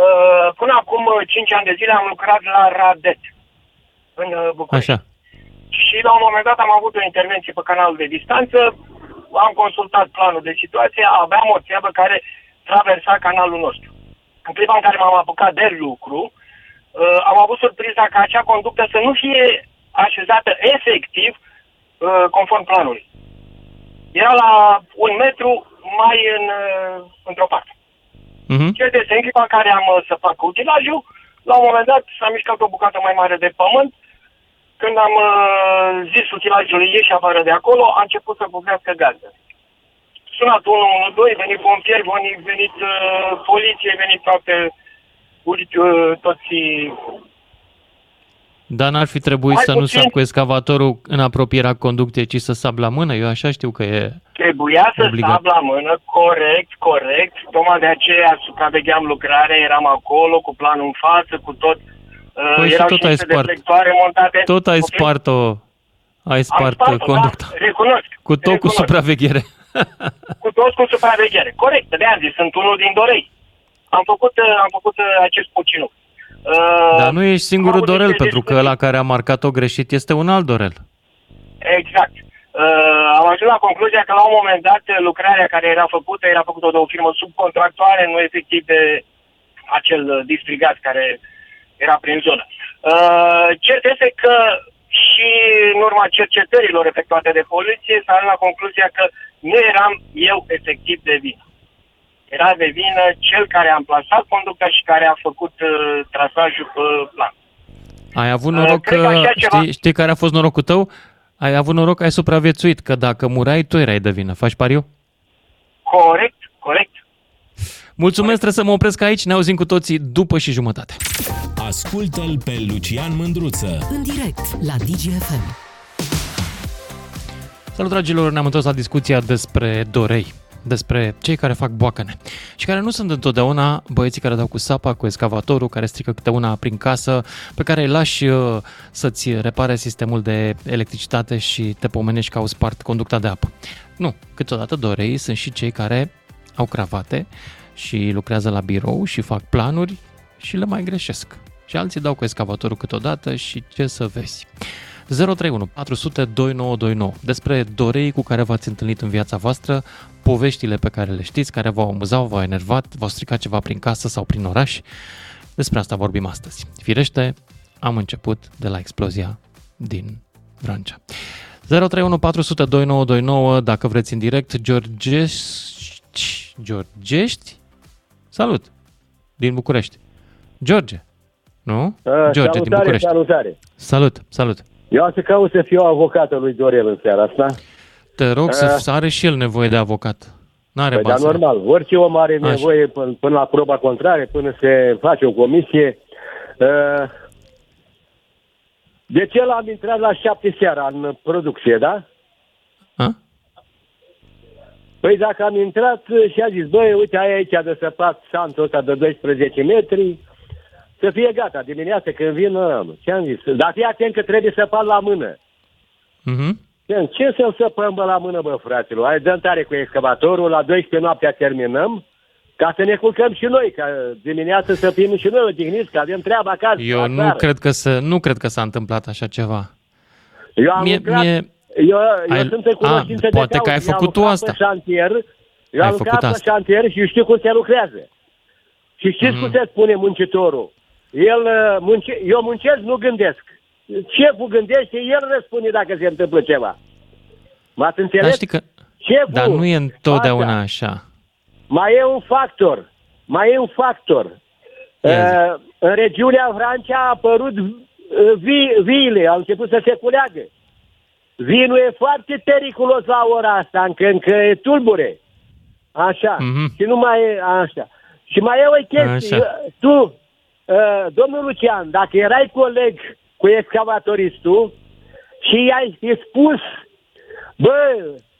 uh, până acum uh, 5 ani de zile am lucrat la Radet, în uh, București. Așa. Și la un moment dat am avut o intervenție pe canalul de distanță, am consultat planul de situație, aveam o treabă care traversa canalul nostru. În clipa în care m-am apucat de lucru, uh, am avut surpriza ca acea conductă să nu fie așezată efectiv uh, conform planului. Era la un metru mai în, uh, într-o parte. Mhm. Ce este în clipa în care am uh, să fac utilajul, la un moment dat s-a mișcat o bucată mai mare de pământ, când am uh, zis utilajului ieși afară de acolo, a început să bucrească gaze. Sunat 112, venit pompieri, venit, venit uh, poliție, venit toate, uite, uh, toți Dar n-ar fi trebuit Mai să nu puțin. sap cu excavatorul în apropierea conducției, ci să sap la mână? Eu așa știu că e... Trebuia să Obligat. stab la mână, corect, corect. Tocmai de aceea supravegheam lucrarea, eram acolo cu planul în față, cu tot. Uh, Păi și erau tot ai niște spart. deflectoare montate. Tot ai Ok? spart-o, ai spart spart-o, conducta. Da, recunosc. Cu tot cu recunosc. supraveghere. Cu toți cu supraveghere. Corect, de aia am zis, sunt unul din Dorei. Am făcut, uh, am făcut uh, acest pucinuc. Uh, Dar nu ești singurul am avut dorel, niște pentru că ăla care a marcat-o greșit este un alt dorel. Exact. Uh, am ajuns la concluzia că la un moment dat lucrarea care era făcută era făcută de o firmă subcontractoare, nu efectiv de acel uh, distrigat care era prin zonă. Uh, cert este că și în urma cercetărilor efectuate de poliție s-a ajuns la concluzia că nu eram eu efectiv de vină. Era de vină cel care a amplasat conducta și care a făcut uh, trasajul pe plan. Ai avut Uh, noroc cred că, că așa ceva- știi, știi care a fost norocul tău? Ai avut noroc că ai supraviețuit, că dacă murai, tu erai de vină. Faci pariu? Corect, corect. Mulțumesc, trebuie să mă opresc aici, ne auzim cu toții după și jumătate. Ascultă-l pe Lucian Mândruță. În direct la DGFM. Salut, dragilor! Ne-am întors la discuția despre dorei, despre cei care fac boacăne și care nu sunt întotdeauna băieții care dau cu sapa, cu excavatorul, care strică câte una prin casă, pe care îi lași uh, să-ți repare sistemul de electricitate și te pomenești că au spart conducta de apă. Nu, câteodată dorei sunt și cei care au cravate și lucrează la birou și fac planuri și le mai greșesc. Și alții dau cu excavatorul câteodată și ce să vezi. 031 400 2929 despre dorei cu care v-ați întâlnit în viața voastră, poveștile pe care le știți, care v-au amuzat, v-au enervat, v-au stricat ceva prin casă sau prin oraș. Despre asta vorbim astăzi. Firește, am început de la explozia din Vrancea. 031 400 2929 dacă vreți în direct. Georgești, Georgești? Salut! Din București. George, nu? George din Uh, salutare, București. salutare. Salut, salut. Eu am să caut să fiu avocatul lui Dorel în seara asta. Te rog Ah. să să are și el nevoie de avocat. N-are Păi, dar bani. să- normal, orice om are Așa. nevoie până, până la proba contrare, până se face o comisie. Uh, De ce l-am intrat la șapte seara în producție, da? A? Păi dacă am intrat și a zis, băi, uite, ai aici de săpat santul ăsta de 12 metri, să fie gata, dimineața când vin, ă, ce am zis? Dar fii atent că trebuie săpat la mână. Mhm. Ce să-l săpăm bă, la mână, bă, fraților? Hai, dăm tare cu excavatorul, la 12 noaptea terminăm, ca să ne culcăm și noi, ca dimineața să fim și noi odihniți, că avem treaba acasă. Eu nu afară. cred, că să, nu cred că s-a întâmplat așa ceva. Eu am Mie- lucrat, mie- eu, eu ai- sunt în cunoștință A, de poate că ai cauză. Eu am făcut tu lucrat asta. Pe șantier, eu Ai am făcut lucrat pe asta. șantier și știu cum se lucrează. Și știți Mhm. cum se spune muncitorul? El, uh, munce, eu muncesc, nu gândesc. Șeful gândește, el răspunde dacă se întâmplă ceva. M-ați înțeles? Dar știi că... Șeful, Dar nu e întotdeauna Asta. așa. Mai e un factor. Mai e un factor. Uh, în regiunea Vrancea a apărut uh, vi, viile, au început să se culeagă. Vinul e foarte periculos la ora asta, încă, încă e tulbure. Așa. Mhm. Și nu mai e așa. Și mai e o chestie. Așa. Tu, uh, domnul Lucian, dacă erai coleg cu excavatoristul și i-ai i-ai spus, bă,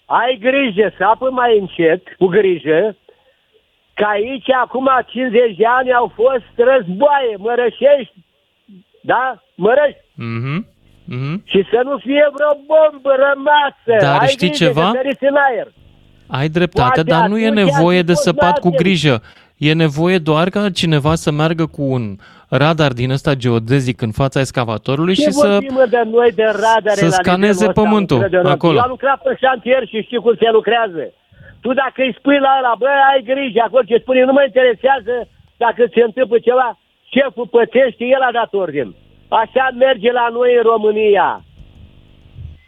ai grijă, sapă mai încet, cu grijă, că aici acum 50 de ani au fost războaie, mărășești, da? Mărăști. Mhm. Mhm. Și să nu fie vreo bombă rămasă. Dar ai știi grijă ceva? Că săriți în aer. Ai dreptate, Poate dar nu e atunci nevoie ar fi de fost săpat cu altfel. grijă. E nevoie doar ca cineva să meargă cu un radar din ăsta geodezic în fața excavatorului Ce și să... vorbim mă, de noi de radare să la scaneze nivelul ăsta, pământul încrederea? acolo. Eu am lucrat pe șantier și știu cum se lucrează. Tu dacă îi spui la ăla, bă, ai grijă acolo ce spune, nu mă interesează dacă se întâmplă ceva, șeful pățește, el a dat ordin. Așa merge la noi în România.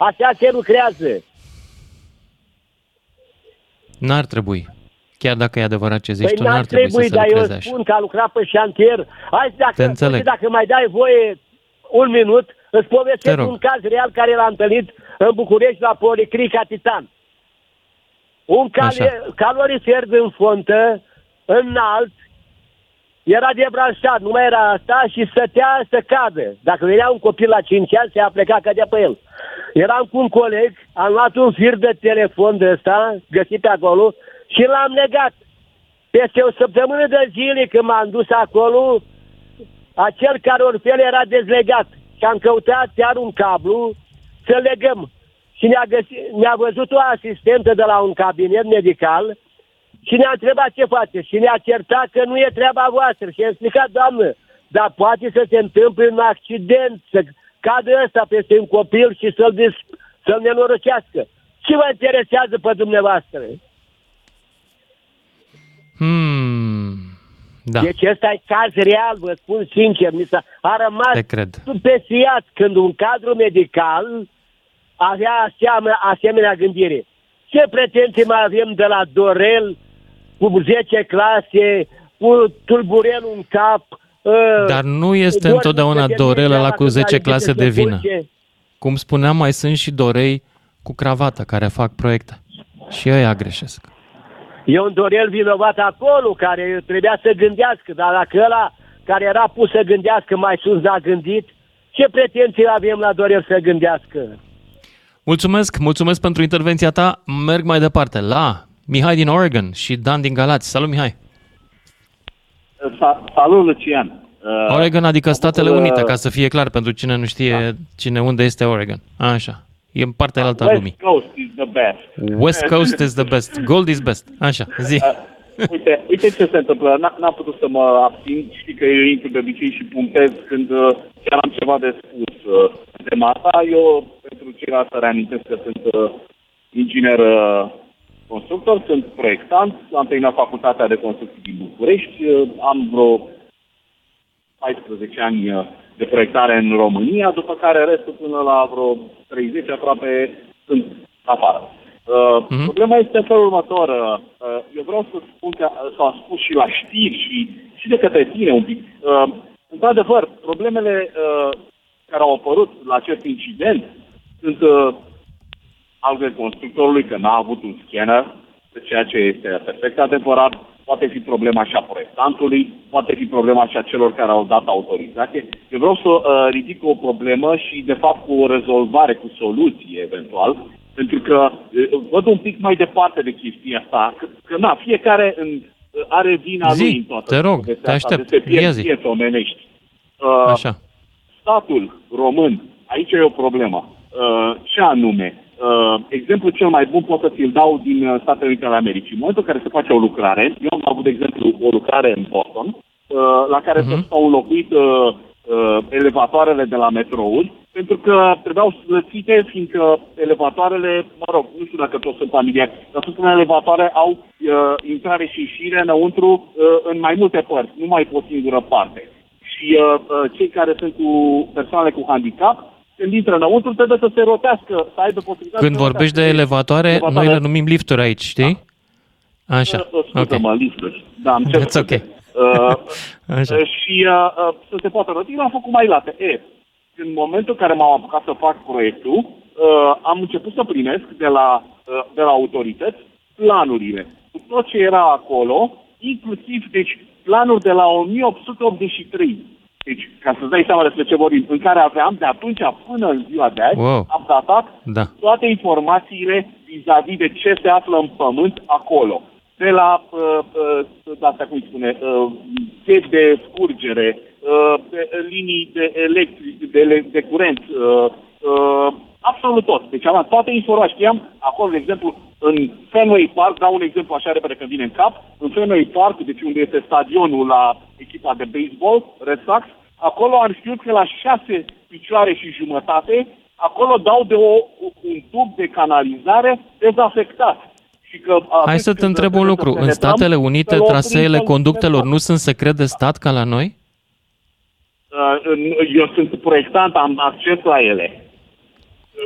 Așa se lucrează. N-ar trebui. Chiar dacă e adevărat ce zici Păi tu, n-ar n-ar trebui, trebui, să se dar eu lucreze așa. spun că a lucrat pe șantier. Hai, dacă, Te înțeleg. uite, dacă mai dai voie un minut, îți Te povestesc rog. un caz real care l-am întâlnit în București la Policrica Titan. Un cale, calorifer în fontă, înalt, era debranșat, nu mai era asta și stătea să cadă. Dacă venea un copil la 5 ani, se a plecat, cădea pe el. Eram cu un coleg, am luat un fir de telefon de ăsta, găsit pe acolo, și l-am legat. Peste o săptămână de zile când m-am dus acolo, acel carorfel era dezlegat și am căutat chiar un cablu să legăm. Și ne-a, găsit, ne-a văzut o asistentă de la un cabinet medical și ne-a întrebat ce face. Și ne-a certat că nu e treaba voastră. Și a explicat, doamnă, dar poate să se întâmple un accident, să cadă ăsta peste un copil și să-l, dis- să-l nenorocească. Ce vă interesează pe dumneavoastră? Hmm. Da, Deci ăsta e caz real, vă spun sincer. Mi s-a, a rămas te cred. stupesiat când un cadru medical avea aseamea, asemenea gândire. Ce pretenții mai avem de la Dorel cu 10 clase, cu tulburel în cap? uh, Dar nu este doar întotdeauna să Dorel termine ăla cu treaba, 10 când ai clase zice de să vină. culce. Cum spuneam, mai sunt și Dorei cu cravată care fac proiecte. Și ăia greșesc. E un Dorel vinovat acolo care trebuia să gândească, dar dacă ăla care era pus să gândească mai sus n-a gândit, ce pretenții avem la Dorel să gândească? Mulțumesc, mulțumesc pentru intervenția ta. Merg mai departe la Mihai din Oregon și Dan din Galați. Salut, Mihai! Sa- Salut, Lucian. Uh, Oregon, adică Statele uh, Unite, ca să fie clar pentru cine nu știe cine unde este Oregon. Așa. E în partea alta a West lumii. Coast is the best. West Coast is the best. Gold is best. Așa, zi. Uh, uite, uite ce se întâmplă. N- N-am putut să mă abțin. Știi că eu intru de obicei și punctez când uh, chiar am ceva de spus uh, de masa. Eu, pentru ceilalți, să reamintesc că sunt uh, inginer uh, constructor, sunt proiectant, am terminat facultatea de construcții din București, uh, am vreo 14 ani uh, de proiectare în România, după care restul până la vreo 30 aproape sunt afară. Uh, Mhm. Problema este în felul următor. Uh, uh, eu vreau să spun că uh, s-a spus și la știri și, și de către tine un pic. Uh, într-adevăr, problemele uh, care au apărut la acest incident sunt uh, al constructorului că n-a avut un scanner, ceea ce este perfect adevărat, poate fi problema și a proiectantului, poate fi problema și a celor care au dat autorizație. Eu vreau să uh, ridic o problemă și, de fapt, cu o rezolvare, cu soluție, eventual, pentru că uh, văd un pic mai departe de chestia asta, că, că na, fiecare în, uh, are vina Zi, lui în toată te rog, povestea te asta, aștept. de se pierd Ia zi. vieți omenești. Uh, Așa. statul român, aici e o problemă, uh, ce anume, Uh, exemplu cel mai bun pot să ți-l dau din uh, Statele Unite ale Americii. În momentul în care se face o lucrare, eu am avut, de exemplu, o lucrare în Boston, uh, la care uh-huh. s-au înlocuit uh, uh, elevatoarele de la metrouri, pentru că trebuiau slățite, fiindcă elevatoarele, mă rog, nu știu dacă toți sunt familiari, dar sunt elevatoare au uh, intrare și ieșire înăuntru uh, în mai multe părți, nu mai pe o singură parte. Și uh, uh, cei care sunt cu persoanele cu handicap când intră înăuntru, trebuie să se rotească, să aibă posibilitatea Când vorbești de elevatoare, elevatoare, noi le numim lifturi aici, știi? Da. Așa. Scuză-mă, okay. lifturi. Da, am That's okay. Uh, Așa. Uh, și uh, uh, să se poată roti, am făcut mai late. E, în momentul în care m-am apucat să fac proiectul, uh, am început să primesc de la, uh, de la autorități planurile. Cu tot ce era acolo, inclusiv, deci, planuri de la 1883 deci, ca să-ți dai seama despre ce vorbim, în care aveam de atunci până în ziua de azi, wow. am datat da. toate informațiile vis-a-vis de ce se află în pământ acolo. De la, uh, uh, asta cum spune, uh, de scurgere, uh, de, linii de electric, de, de curent, uh, uh, absolut tot. Deci am toate informații. Știam acolo, de exemplu, în Fenway Park, dau un exemplu așa repede când vine în cap, în Fenway Park, deci unde este stadionul la echipa de baseball, Red Sox, acolo am știut că la șase picioare și jumătate, acolo dau de o, un tub de canalizare dezafectat. Și că Hai să te întreb un lucru. În Statele Unite, traseele conductelor nu sunt secret de stat ca la noi? Uh, eu sunt proiectant, am acces la ele.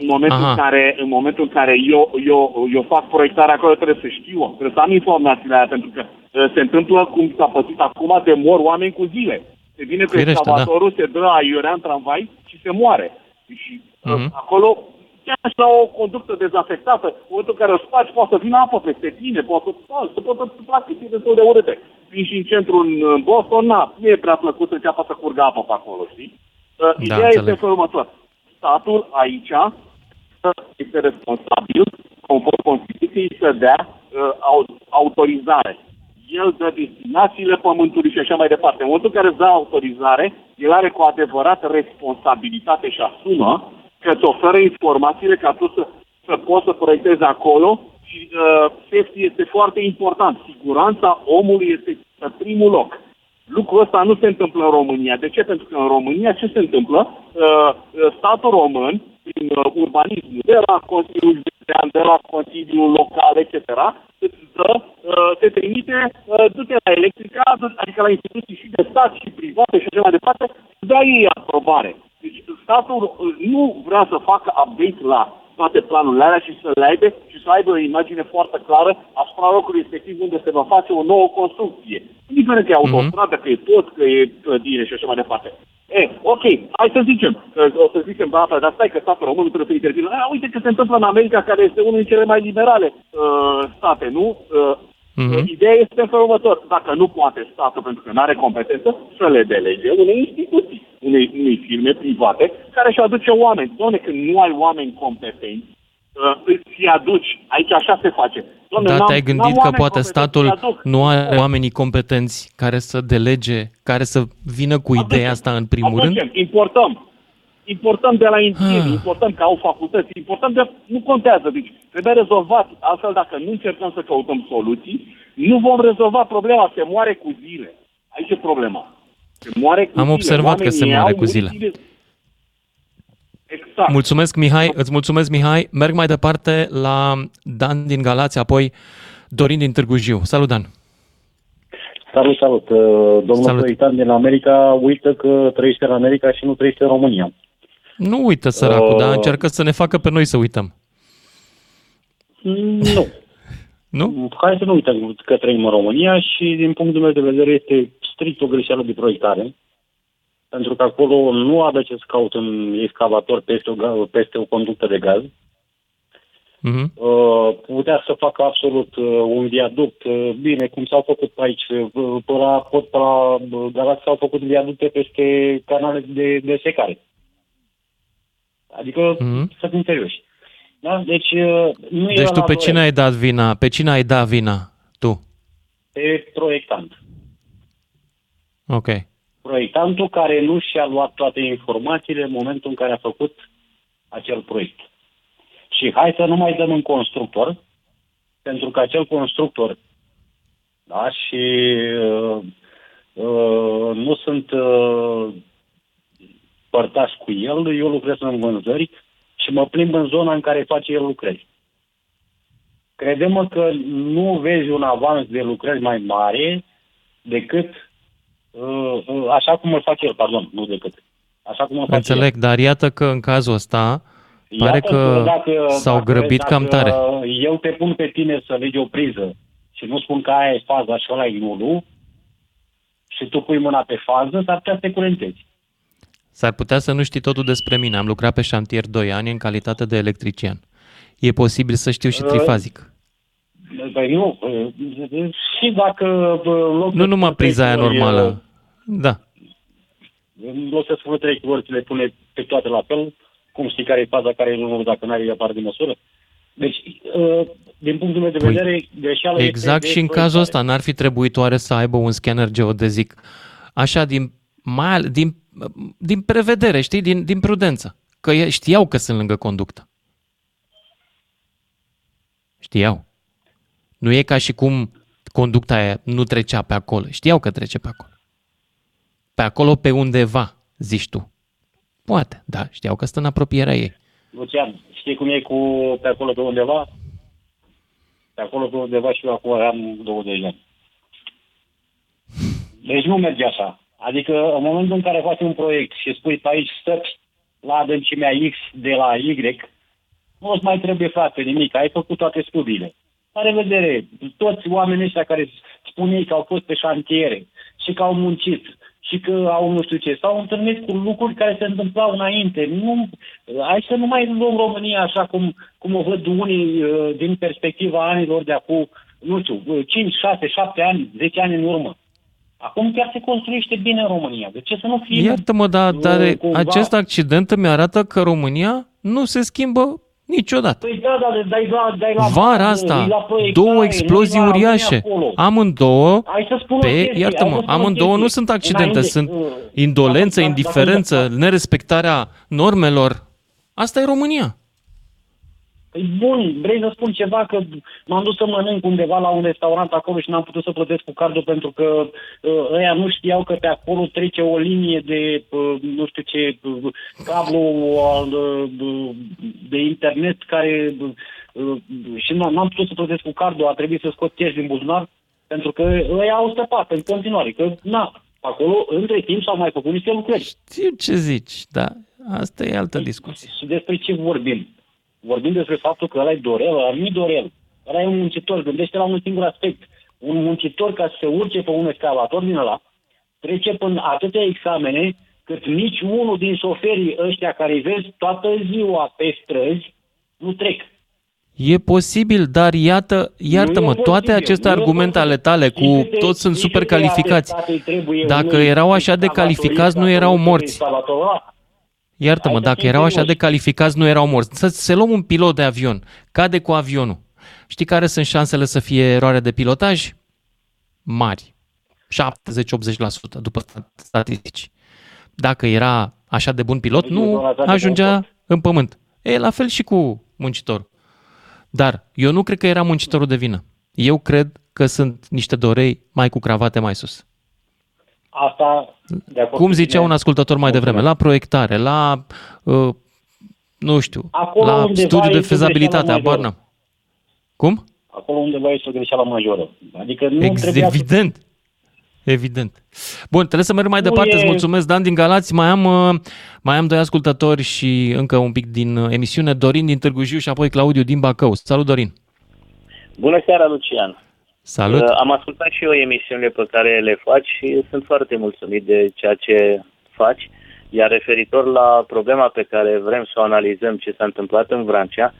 În momentul, în care, în momentul în care eu, eu, eu fac proiectarea acolo, trebuie să știu, trebuie să am informațiile aia, pentru că uh, se întâmplă cum s-a pățit acum, de mor oameni cu zile. Se vine cu excavatorul, da. se dă aiurea în tramvai și se moare. Și uh-huh. acolo, chiar și la o conductă dezafectată, în momentul în care o spargi, poate să vină apă peste tine, poate să se poate practic e destul de urâte. Vin și în centru în Boston, na, nu e prea plăcut să înceapă să curgă apă pe acolo, știi? Uh, da, Ideea înțeleg. este felul următor. Statul aici este responsabil, conform Constituției, să dea uh, autorizare. El dă destinațiile pământului și așa mai departe. În momentul în care îți dă autorizare, el are cu adevărat responsabilitate și asumă că îți oferă informațiile ca tu să, să poți să proiectezi acolo și uh, safety este foarte important. Siguranța omului este pe primul loc. Lucrul ăsta nu se întâmplă în România. De ce? Pentru că în România ce se întâmplă? Uh, statul român prin uh, urbanism, de la Consiliul Județean, de la Consiliul Local, etc., îți dă, uh, te trimite, uh, du-te la electrica, adică la instituții și de stat și private și așa mai departe, dă ei aprobare. Deci statul uh, nu vrea să facă update la toate planurile alea și să le aibă și să aibă o imagine foarte clară asupra locului respectiv unde se va face o nouă construcție. Indiferent că e autostradă, mm-hmm. că e tot, că e clădire și așa mai departe. E, ok, hai să zicem, o să zicem data, dar stai că statul român trebuie să intervină. A, uite ce se întâmplă în America, care este unul din cele mai liberale uh, state, nu? Uh, uh-huh. Ideea este în felul următor. Dacă nu poate statul, pentru că nu are competență, să le delege unei instituții, unei, unei firme private, care și aduce oameni. Doamne, când nu ai oameni competenți, uh, îți aduci. Aici așa se face. Doamne, da, te-ai gândit că poate statul nu are oamenii competenți care să delege, care să vină cu aducem, ideea asta în primul aducem, rând? Importăm. Importăm de la indieni, ah. importăm că au facultăți, importăm de... Nu contează, deci trebuie rezolvat. Altfel, dacă nu încercăm să căutăm soluții, nu vom rezolva problema, se moare cu zile. Aici e problema. Se moare cu Am zile. observat Oamenii că se moare cu zile. zile. Exact. Mulțumesc, Mihai. Îți mulțumesc, Mihai. Merg mai departe la Dan din Galați, apoi Dorin din Târgu Jiu. Salut, Dan. Salut, salut. Uh, domnul salut. Proiectant din America uită că trăiește în America și nu trăiește în România. Nu uită săracul, uh... dar încearcă să ne facă pe noi să uităm. Nu. nu? Hai să nu uităm că trăim în România și din punctul meu de vedere este strict o greșeală de proiectare pentru că acolo nu avea ce să caut un excavator peste o, peste o conductă de gaz. Uh-huh. Uh, putea să facă absolut uh, un viaduct. Uh, bine, cum s-au făcut aici, uh, pe la, pe la uh, Galați s-au făcut viaducte peste canale de, de secare. Adică, uh-huh. să fim serioși. Da? Deci, uh, nu deci tu pe cine ai dat vina? Pe cine ai dat vina? Tu? Pe proiectant. Ok proiectantul care nu și-a luat toate informațiile în momentul în care a făcut acel proiect. Și hai să nu mai dăm un constructor, pentru că acel constructor, da, și uh, uh, nu sunt uh, părtași cu el, eu lucrez în vânzări și mă plimb în zona în care face el lucrări. Credem că nu vezi un avans de lucrări mai mare decât uh, uh, așa cum îl face el, pardon, nu decât. Așa cum îl face Înțeleg, el. dar iată că în cazul ăsta pare Iată că dacă, s-au dacă, grăbit dacă cam tare. eu te pun pe tine să legi o priză și nu spun că aia e faza și ăla e nulul și tu pui mâna pe fază, s-ar putea să te curentezi. S-ar putea să nu știi totul despre mine. Am lucrat pe șantier 2 ani în calitate de electrician. E posibil să știu și Uh, trifazic. Păi nu, uh, și dacă uh, în loc Nu să numai spui priza aia trei ori, normală. Da. uh, În loc să spui trei ori, ți le pune pe toate la fel, cum știi care e faza, care e numărul, dacă n-are apar de măsură. Deci, uh, din punctul meu de Păi, vedere, greșeala Exact este și în de cazul proiectare. ăsta n-ar fi trebuit oare să aibă un scanner geodezic așa din, mai, ale- din, din prevedere, știi, din, din prudență. Că e- știau că sunt lângă conductă. Știau. Nu e ca și cum conducta aia nu trecea pe acolo. Știau că trece pe acolo. Pe acolo pe undeva, zici tu. Poate, da, știau că stă în apropierea ei. Lucian, știi cum e cu pe acolo pe undeva? Pe acolo pe undeva și eu acum am 20 de ani. Deci nu merge așa. Adică în momentul în care faci un proiect și spui pe aici stăpi la adâncimea X de la Y, nu îți mai trebuie, frate, nimic. Ai făcut toate studiile. La revedere, toți oamenii ăștia care spun ei că au fost pe șantiere și că au muncit și că au nu știu ce, s-au întâlnit cu lucruri care se întâmplau înainte. Nu, hai să nu mai luăm România așa cum, cum o văd unii uh, din perspectiva anilor de acum, nu știu, uh, 5, 6, 7 ani, 10 ani în urmă. Acum chiar se construiește bine în România. De ce să nu fie... Iartă-mă, dar, dar uh, cumva- acest accident îmi arată că România nu se schimbă niciodată. Păi da, dar dai la, dai la Vara bază, asta, e la proiectare, două nu e explozii la rămâne uriașe. acolo. Amândouă, Hai să spun o pe, chestie, hai iartă-mă, să spun o amândouă nu chestie. sunt accidente, Înainte, sunt uh, indolență, dacă- dacă- indiferență, nerespectarea normelor. Asta e România. Păi bun, vrei să spun ceva că m-am dus să mănânc undeva la un restaurant acolo și n-am putut să plătesc cu cardul pentru că uh, ăia nu știau că pe acolo trece o linie de, uh, nu știu ce, uh, cablu al, uh, de internet care uh, și n-am, n-am putut să plătesc cu cardul, a trebuit să scot cash din buzunar pentru că ăia au stăpat în continuare, că na, acolo între timp s-au mai făcut niște lucrări. Știu ce zici, da, asta e altă discuție. Și despre ce vorbim? Vorbim despre faptul că ăla e Dorel, ăla nu e Dorel. Ăla e un muncitor. Gândește la un singur aspect. Un muncitor ca să se urce pe un excavator din ăla, trece până atâtea examene cât nici unul din șoferii ăștia care îi vezi toată ziua pe străzi nu trec. E posibil, dar iată, iartă-mă, Nu e toate posibil, aceste nu e argumente ale tale Știi cu câte- toți sunt știi super câte calificați. atestate îi trebuie Dacă unui erau așa de excavatorist calificați, nu ca să erau urce pe morți. Excavatorul ăla? Iartă-mă, Hai să dacă fim erau așa de serioși. calificați, nu erau morți. Să, să luăm un pilot de avion, cade cu avionul. Știi care sunt șansele să fie eroare de pilotaj? Mari. 70-80% după sta- statistici. Dacă era așa de bun pilot, Nu, doar nu așa de ajungea confort. în pământ. E la fel și cu muncitorul. Dar eu nu cred că era muncitorul de vină. Eu cred că sunt niște dorei mai cu cravate mai sus. Asta, de acord Cum cu zicea tine. un ascultător mai devreme, la proiectare, la, uh, nu știu, Acolo la undeva studiu de este fezabilitate, greșeala habar majoră. n-am. Cum? Acolo undeva este o greșeală majoră. Adică nu Ex- trebuia să evident. Evident. Bun, trebuie să merg mai Nu departe. e- Îți mulțumesc, Dan din Galați. Mai am, uh, mai am doi ascultători și încă un pic din uh, emisiune. Dorin din Târgu Jiu și apoi Claudiu din Bacău. Salut, Dorin. Bună seara, Lucian. Salut. Uh, Am ascultat și eu emisiunile pe care le faci și sunt foarte mulțumit de ceea ce faci. Iar referitor la problema pe care vrem să o analizăm, ce s-a întâmplat în Vrancea,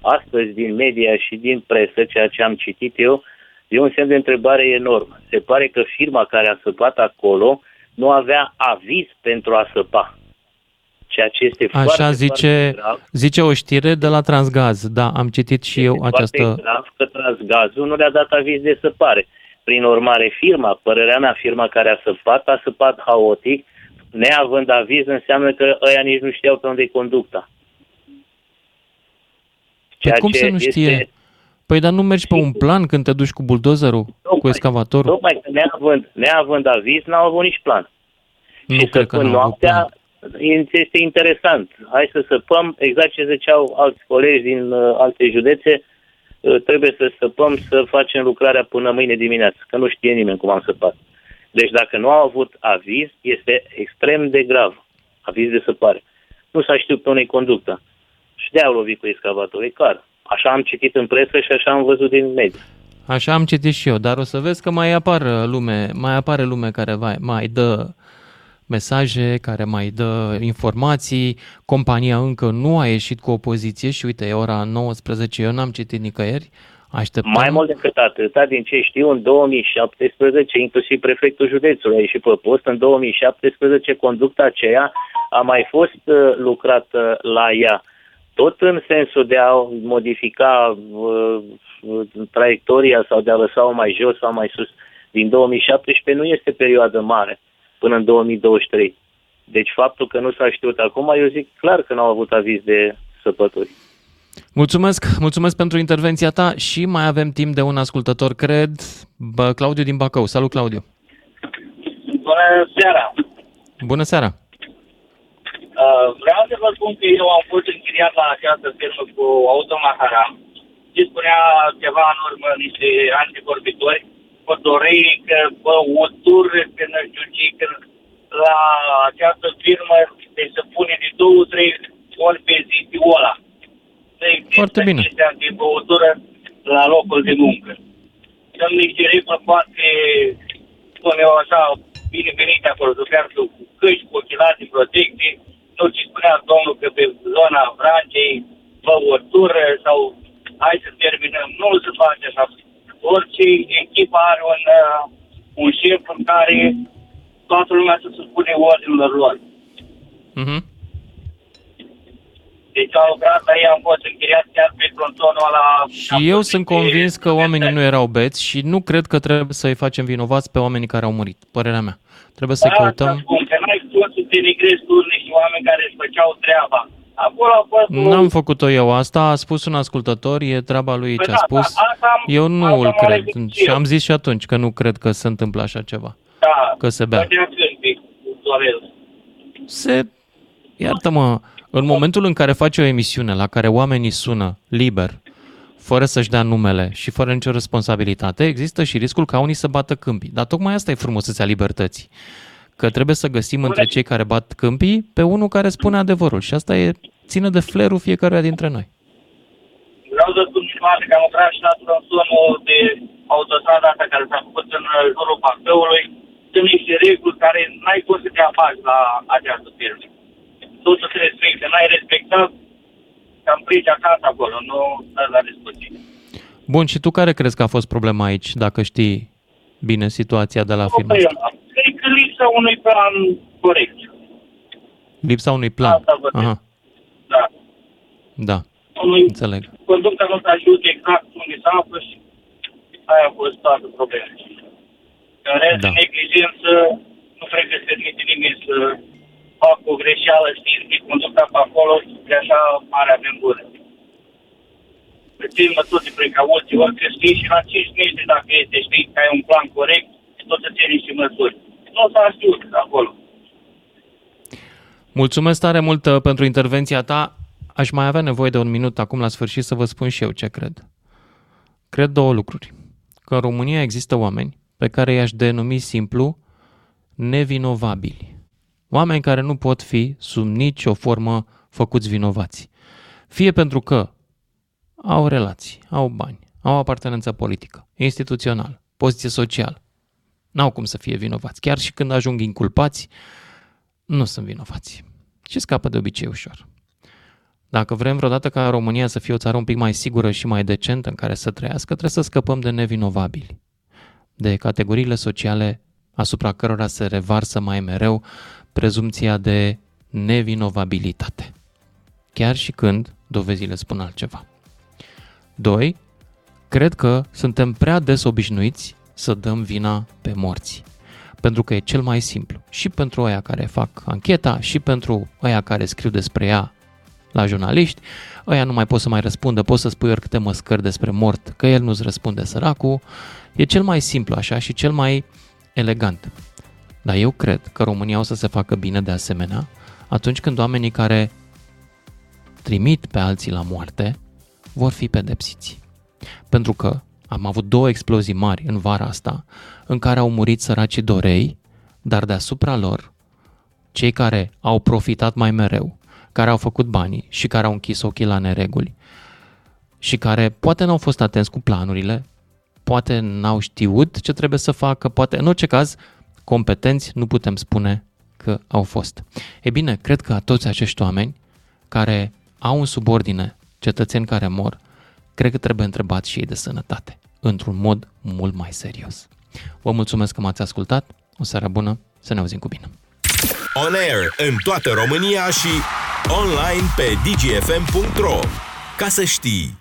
astăzi din media și din presă, ceea ce am citit eu, e un semn de întrebare enorm. Se pare că firma care a săpat acolo nu avea aviz pentru a săpa. Ceea ce este foarte, Așa foarte zice, grav. zice o știre de la Transgaz. Da, am citit și eu Foarte această... grav că Transgazul nu le-a dat aviz de săpare. Prin urmare, firma, părerea mea, firma care a săpat, a săpat haotic, neavând aviz, înseamnă că ăia nici nu știau pe unde e conducta. Păi cum să nu știe? Este... Păi dar nu mergi pe un plan când te duci cu buldozerul, tocmai, cu excavatorul? Tocmai, neavând, neavând aviz, n-au avut nici plan. Nu și cred că până n-au avut noaptea este interesant. Hai să săpăm, exact ce ziceau alți colegi din uh, alte județe, uh, trebuie să săpăm, să facem lucrarea până mâine dimineață, că nu știe nimeni cum am săpat. Deci dacă nu au avut aviz, este extrem de grav. Aviz de săpare. Nu s-a știut pe unei conductă. Și de-aia au lovit cu excavator, e clar. Așa am citit în presă și așa am văzut din mediu. Așa am citit și eu, dar o să vezi că mai apar lume, mai apare lume care va, mai dă mesaje, care mai dă informații. Compania încă nu a ieșit cu opoziție și uite, e ora 19, eu n-am citit nicăieri. Așteptăm. Mai mult decât atât, din ce știu, în 2017, inclusiv prefectul județului a ieșit pe post, în 2017 conducta aceea a mai fost uh, lucrată la ea tot în sensul de a modifica uh, uh, traiectoria sau de a lăsa-o mai jos sau mai sus. Din 2017 nu este perioadă mare până în 2023. Deci faptul că nu s-a știut acum, eu zic clar că n-au avut aviz de săpături. Mulțumesc, mulțumesc pentru intervenția ta și mai avem timp de un ascultător, cred, Bă, Claudiu din Bacău. Salut, Claudiu! Bună seara! Bună seara! Uh, vreau să vă spun că eu am fost închiriat la această firmă cu Automaharam și spunea ceva în urmă niște antivorbitori, dorei că bă, o tură, că nu știu ce, că la această firmă deci să pune de două, trei ori pe zi ăla. Foarte bine. de băutură la locul de muncă. Sunt niște reguli foarte, spun eu așa, binevenite acolo, să cu căști, cu ochelari de protecție, tot ce spunea domnul că pe zona Franței, băutură sau hai să terminăm. Nu se face așa. Orice echipă are un, uh, un șef în care toată lumea să se spune ordinilor lor. Mm-hmm. Deci au lucrat la ei, am fost închiriat chiar pe frontonul ăla. Și eu sunt convins că oamenii nu erau beți și nu cred că trebuie să-i facem vinovați pe oamenii care au murit. Părerea mea. Trebuie să-i da, căutăm... Spun, că n-ai tot să te negrezi tu niște oameni care își făceau treaba. Acolo a fost... N-am făcut-o eu asta, a spus un ascultător, e treaba lui Păi ce a da, spus. da, asta am- eu nu asta îl am cred auzit și eu. am zis și atunci că nu cred că se întâmplă așa ceva. Da, Că se bea. făcea câmpic, Dorel. Se, iartă-mă, în momentul în care faci o emisiune la care oamenii sună liber, fără să-și dea numele și fără nicio responsabilitate, există și riscul ca unii să bată câmpii. Dar tocmai asta e frumusețea libertății. Că trebuie să găsim între cei care bat câmpii pe unul care spune adevărul. Și asta e ține de flerul fiecăruia dintre noi. Vreau să spun și toate că am lucrat și la tronsonul de autostrada asta care s-a făcut în uh, jurul Bacăului. Sunt niște reguli care n-ai cum să te afaci la această firmă. Totul se respectă, n-ai respectat, cam pleci acasă acolo, nu stai la discuție. Bun, și tu care crezi că a fost problema aici, dacă știi bine situația de la firma asta? Cred că lipsa unui plan corect. Lipsa unui plan. Asta văd. Aha, Da. da, Unui înțeleg. conducta nu te ajută exact unde se află și aia a fost toată problema. În rest, Da. da. neglijență, nu cred că se permite nimeni să facă o greșeală știind că conducta pe acolo de așa mare avem bună. Țin măsuri de precauție, orică știi și la 5 metri dacă este, știi că ai un plan corect, tot să ții niște măsuri. Nu s-a știut acolo. Mulțumesc tare mult uh, pentru intervenția ta. Aș mai avea nevoie de un minut acum la sfârșit să vă spun și eu ce cred. Cred două lucruri. Că în România există oameni pe care i-aș denumi simplu nevinovabili. Oameni care nu pot fi sub nicio formă făcuți vinovați. Fie pentru că au relații, au bani, au apartenență politică, instituțională, poziție socială. N-au cum să fie vinovați. Chiar și când ajung inculpați, nu sunt vinovați. Și scapă de obicei ușor. Dacă vrem vreodată ca România să fie o țară un pic mai sigură și mai decentă în care să trăiască, trebuie să scăpăm de nevinovabili, de categoriile sociale asupra cărora se revarsă mai mereu prezumția de nevinovabilitate. Chiar și când dovezile spun altceva. 2. Cred că suntem prea des obișnuiți să dăm vina pe morți. Pentru că e cel mai simplu. Și pentru aia care fac ancheta, și pentru aia care scriu despre ea la jurnaliști, ăia nu mai pot să mai răspundă, poți să spui oricâte măscări despre mort, că el nu-ți răspunde săracul. E cel mai simplu așa și cel mai elegant. Dar eu cred că România o să se facă bine de asemenea atunci când oamenii care trimit pe alții la moarte vor fi pedepsiți. Pentru că am avut două explozii mari în vara asta în care au murit săracii dorei, dar deasupra lor, cei care au profitat mai mereu, care au făcut banii și care au închis ochii la nereguli și care poate n-au fost atenți cu planurile, poate n-au știut ce trebuie să facă, poate, în orice caz, competenți nu putem spune că au fost. E bine, cred că toți acești oameni care au în subordine cetățeni care mor, cred că trebuie întrebat și ei de sănătate, într-un mod mult mai serios. Vă mulțumesc că m-ați ascultat, o seară bună, să ne auzim cu bine! On air în toată România și online pe dgfm.ro Ca să știi!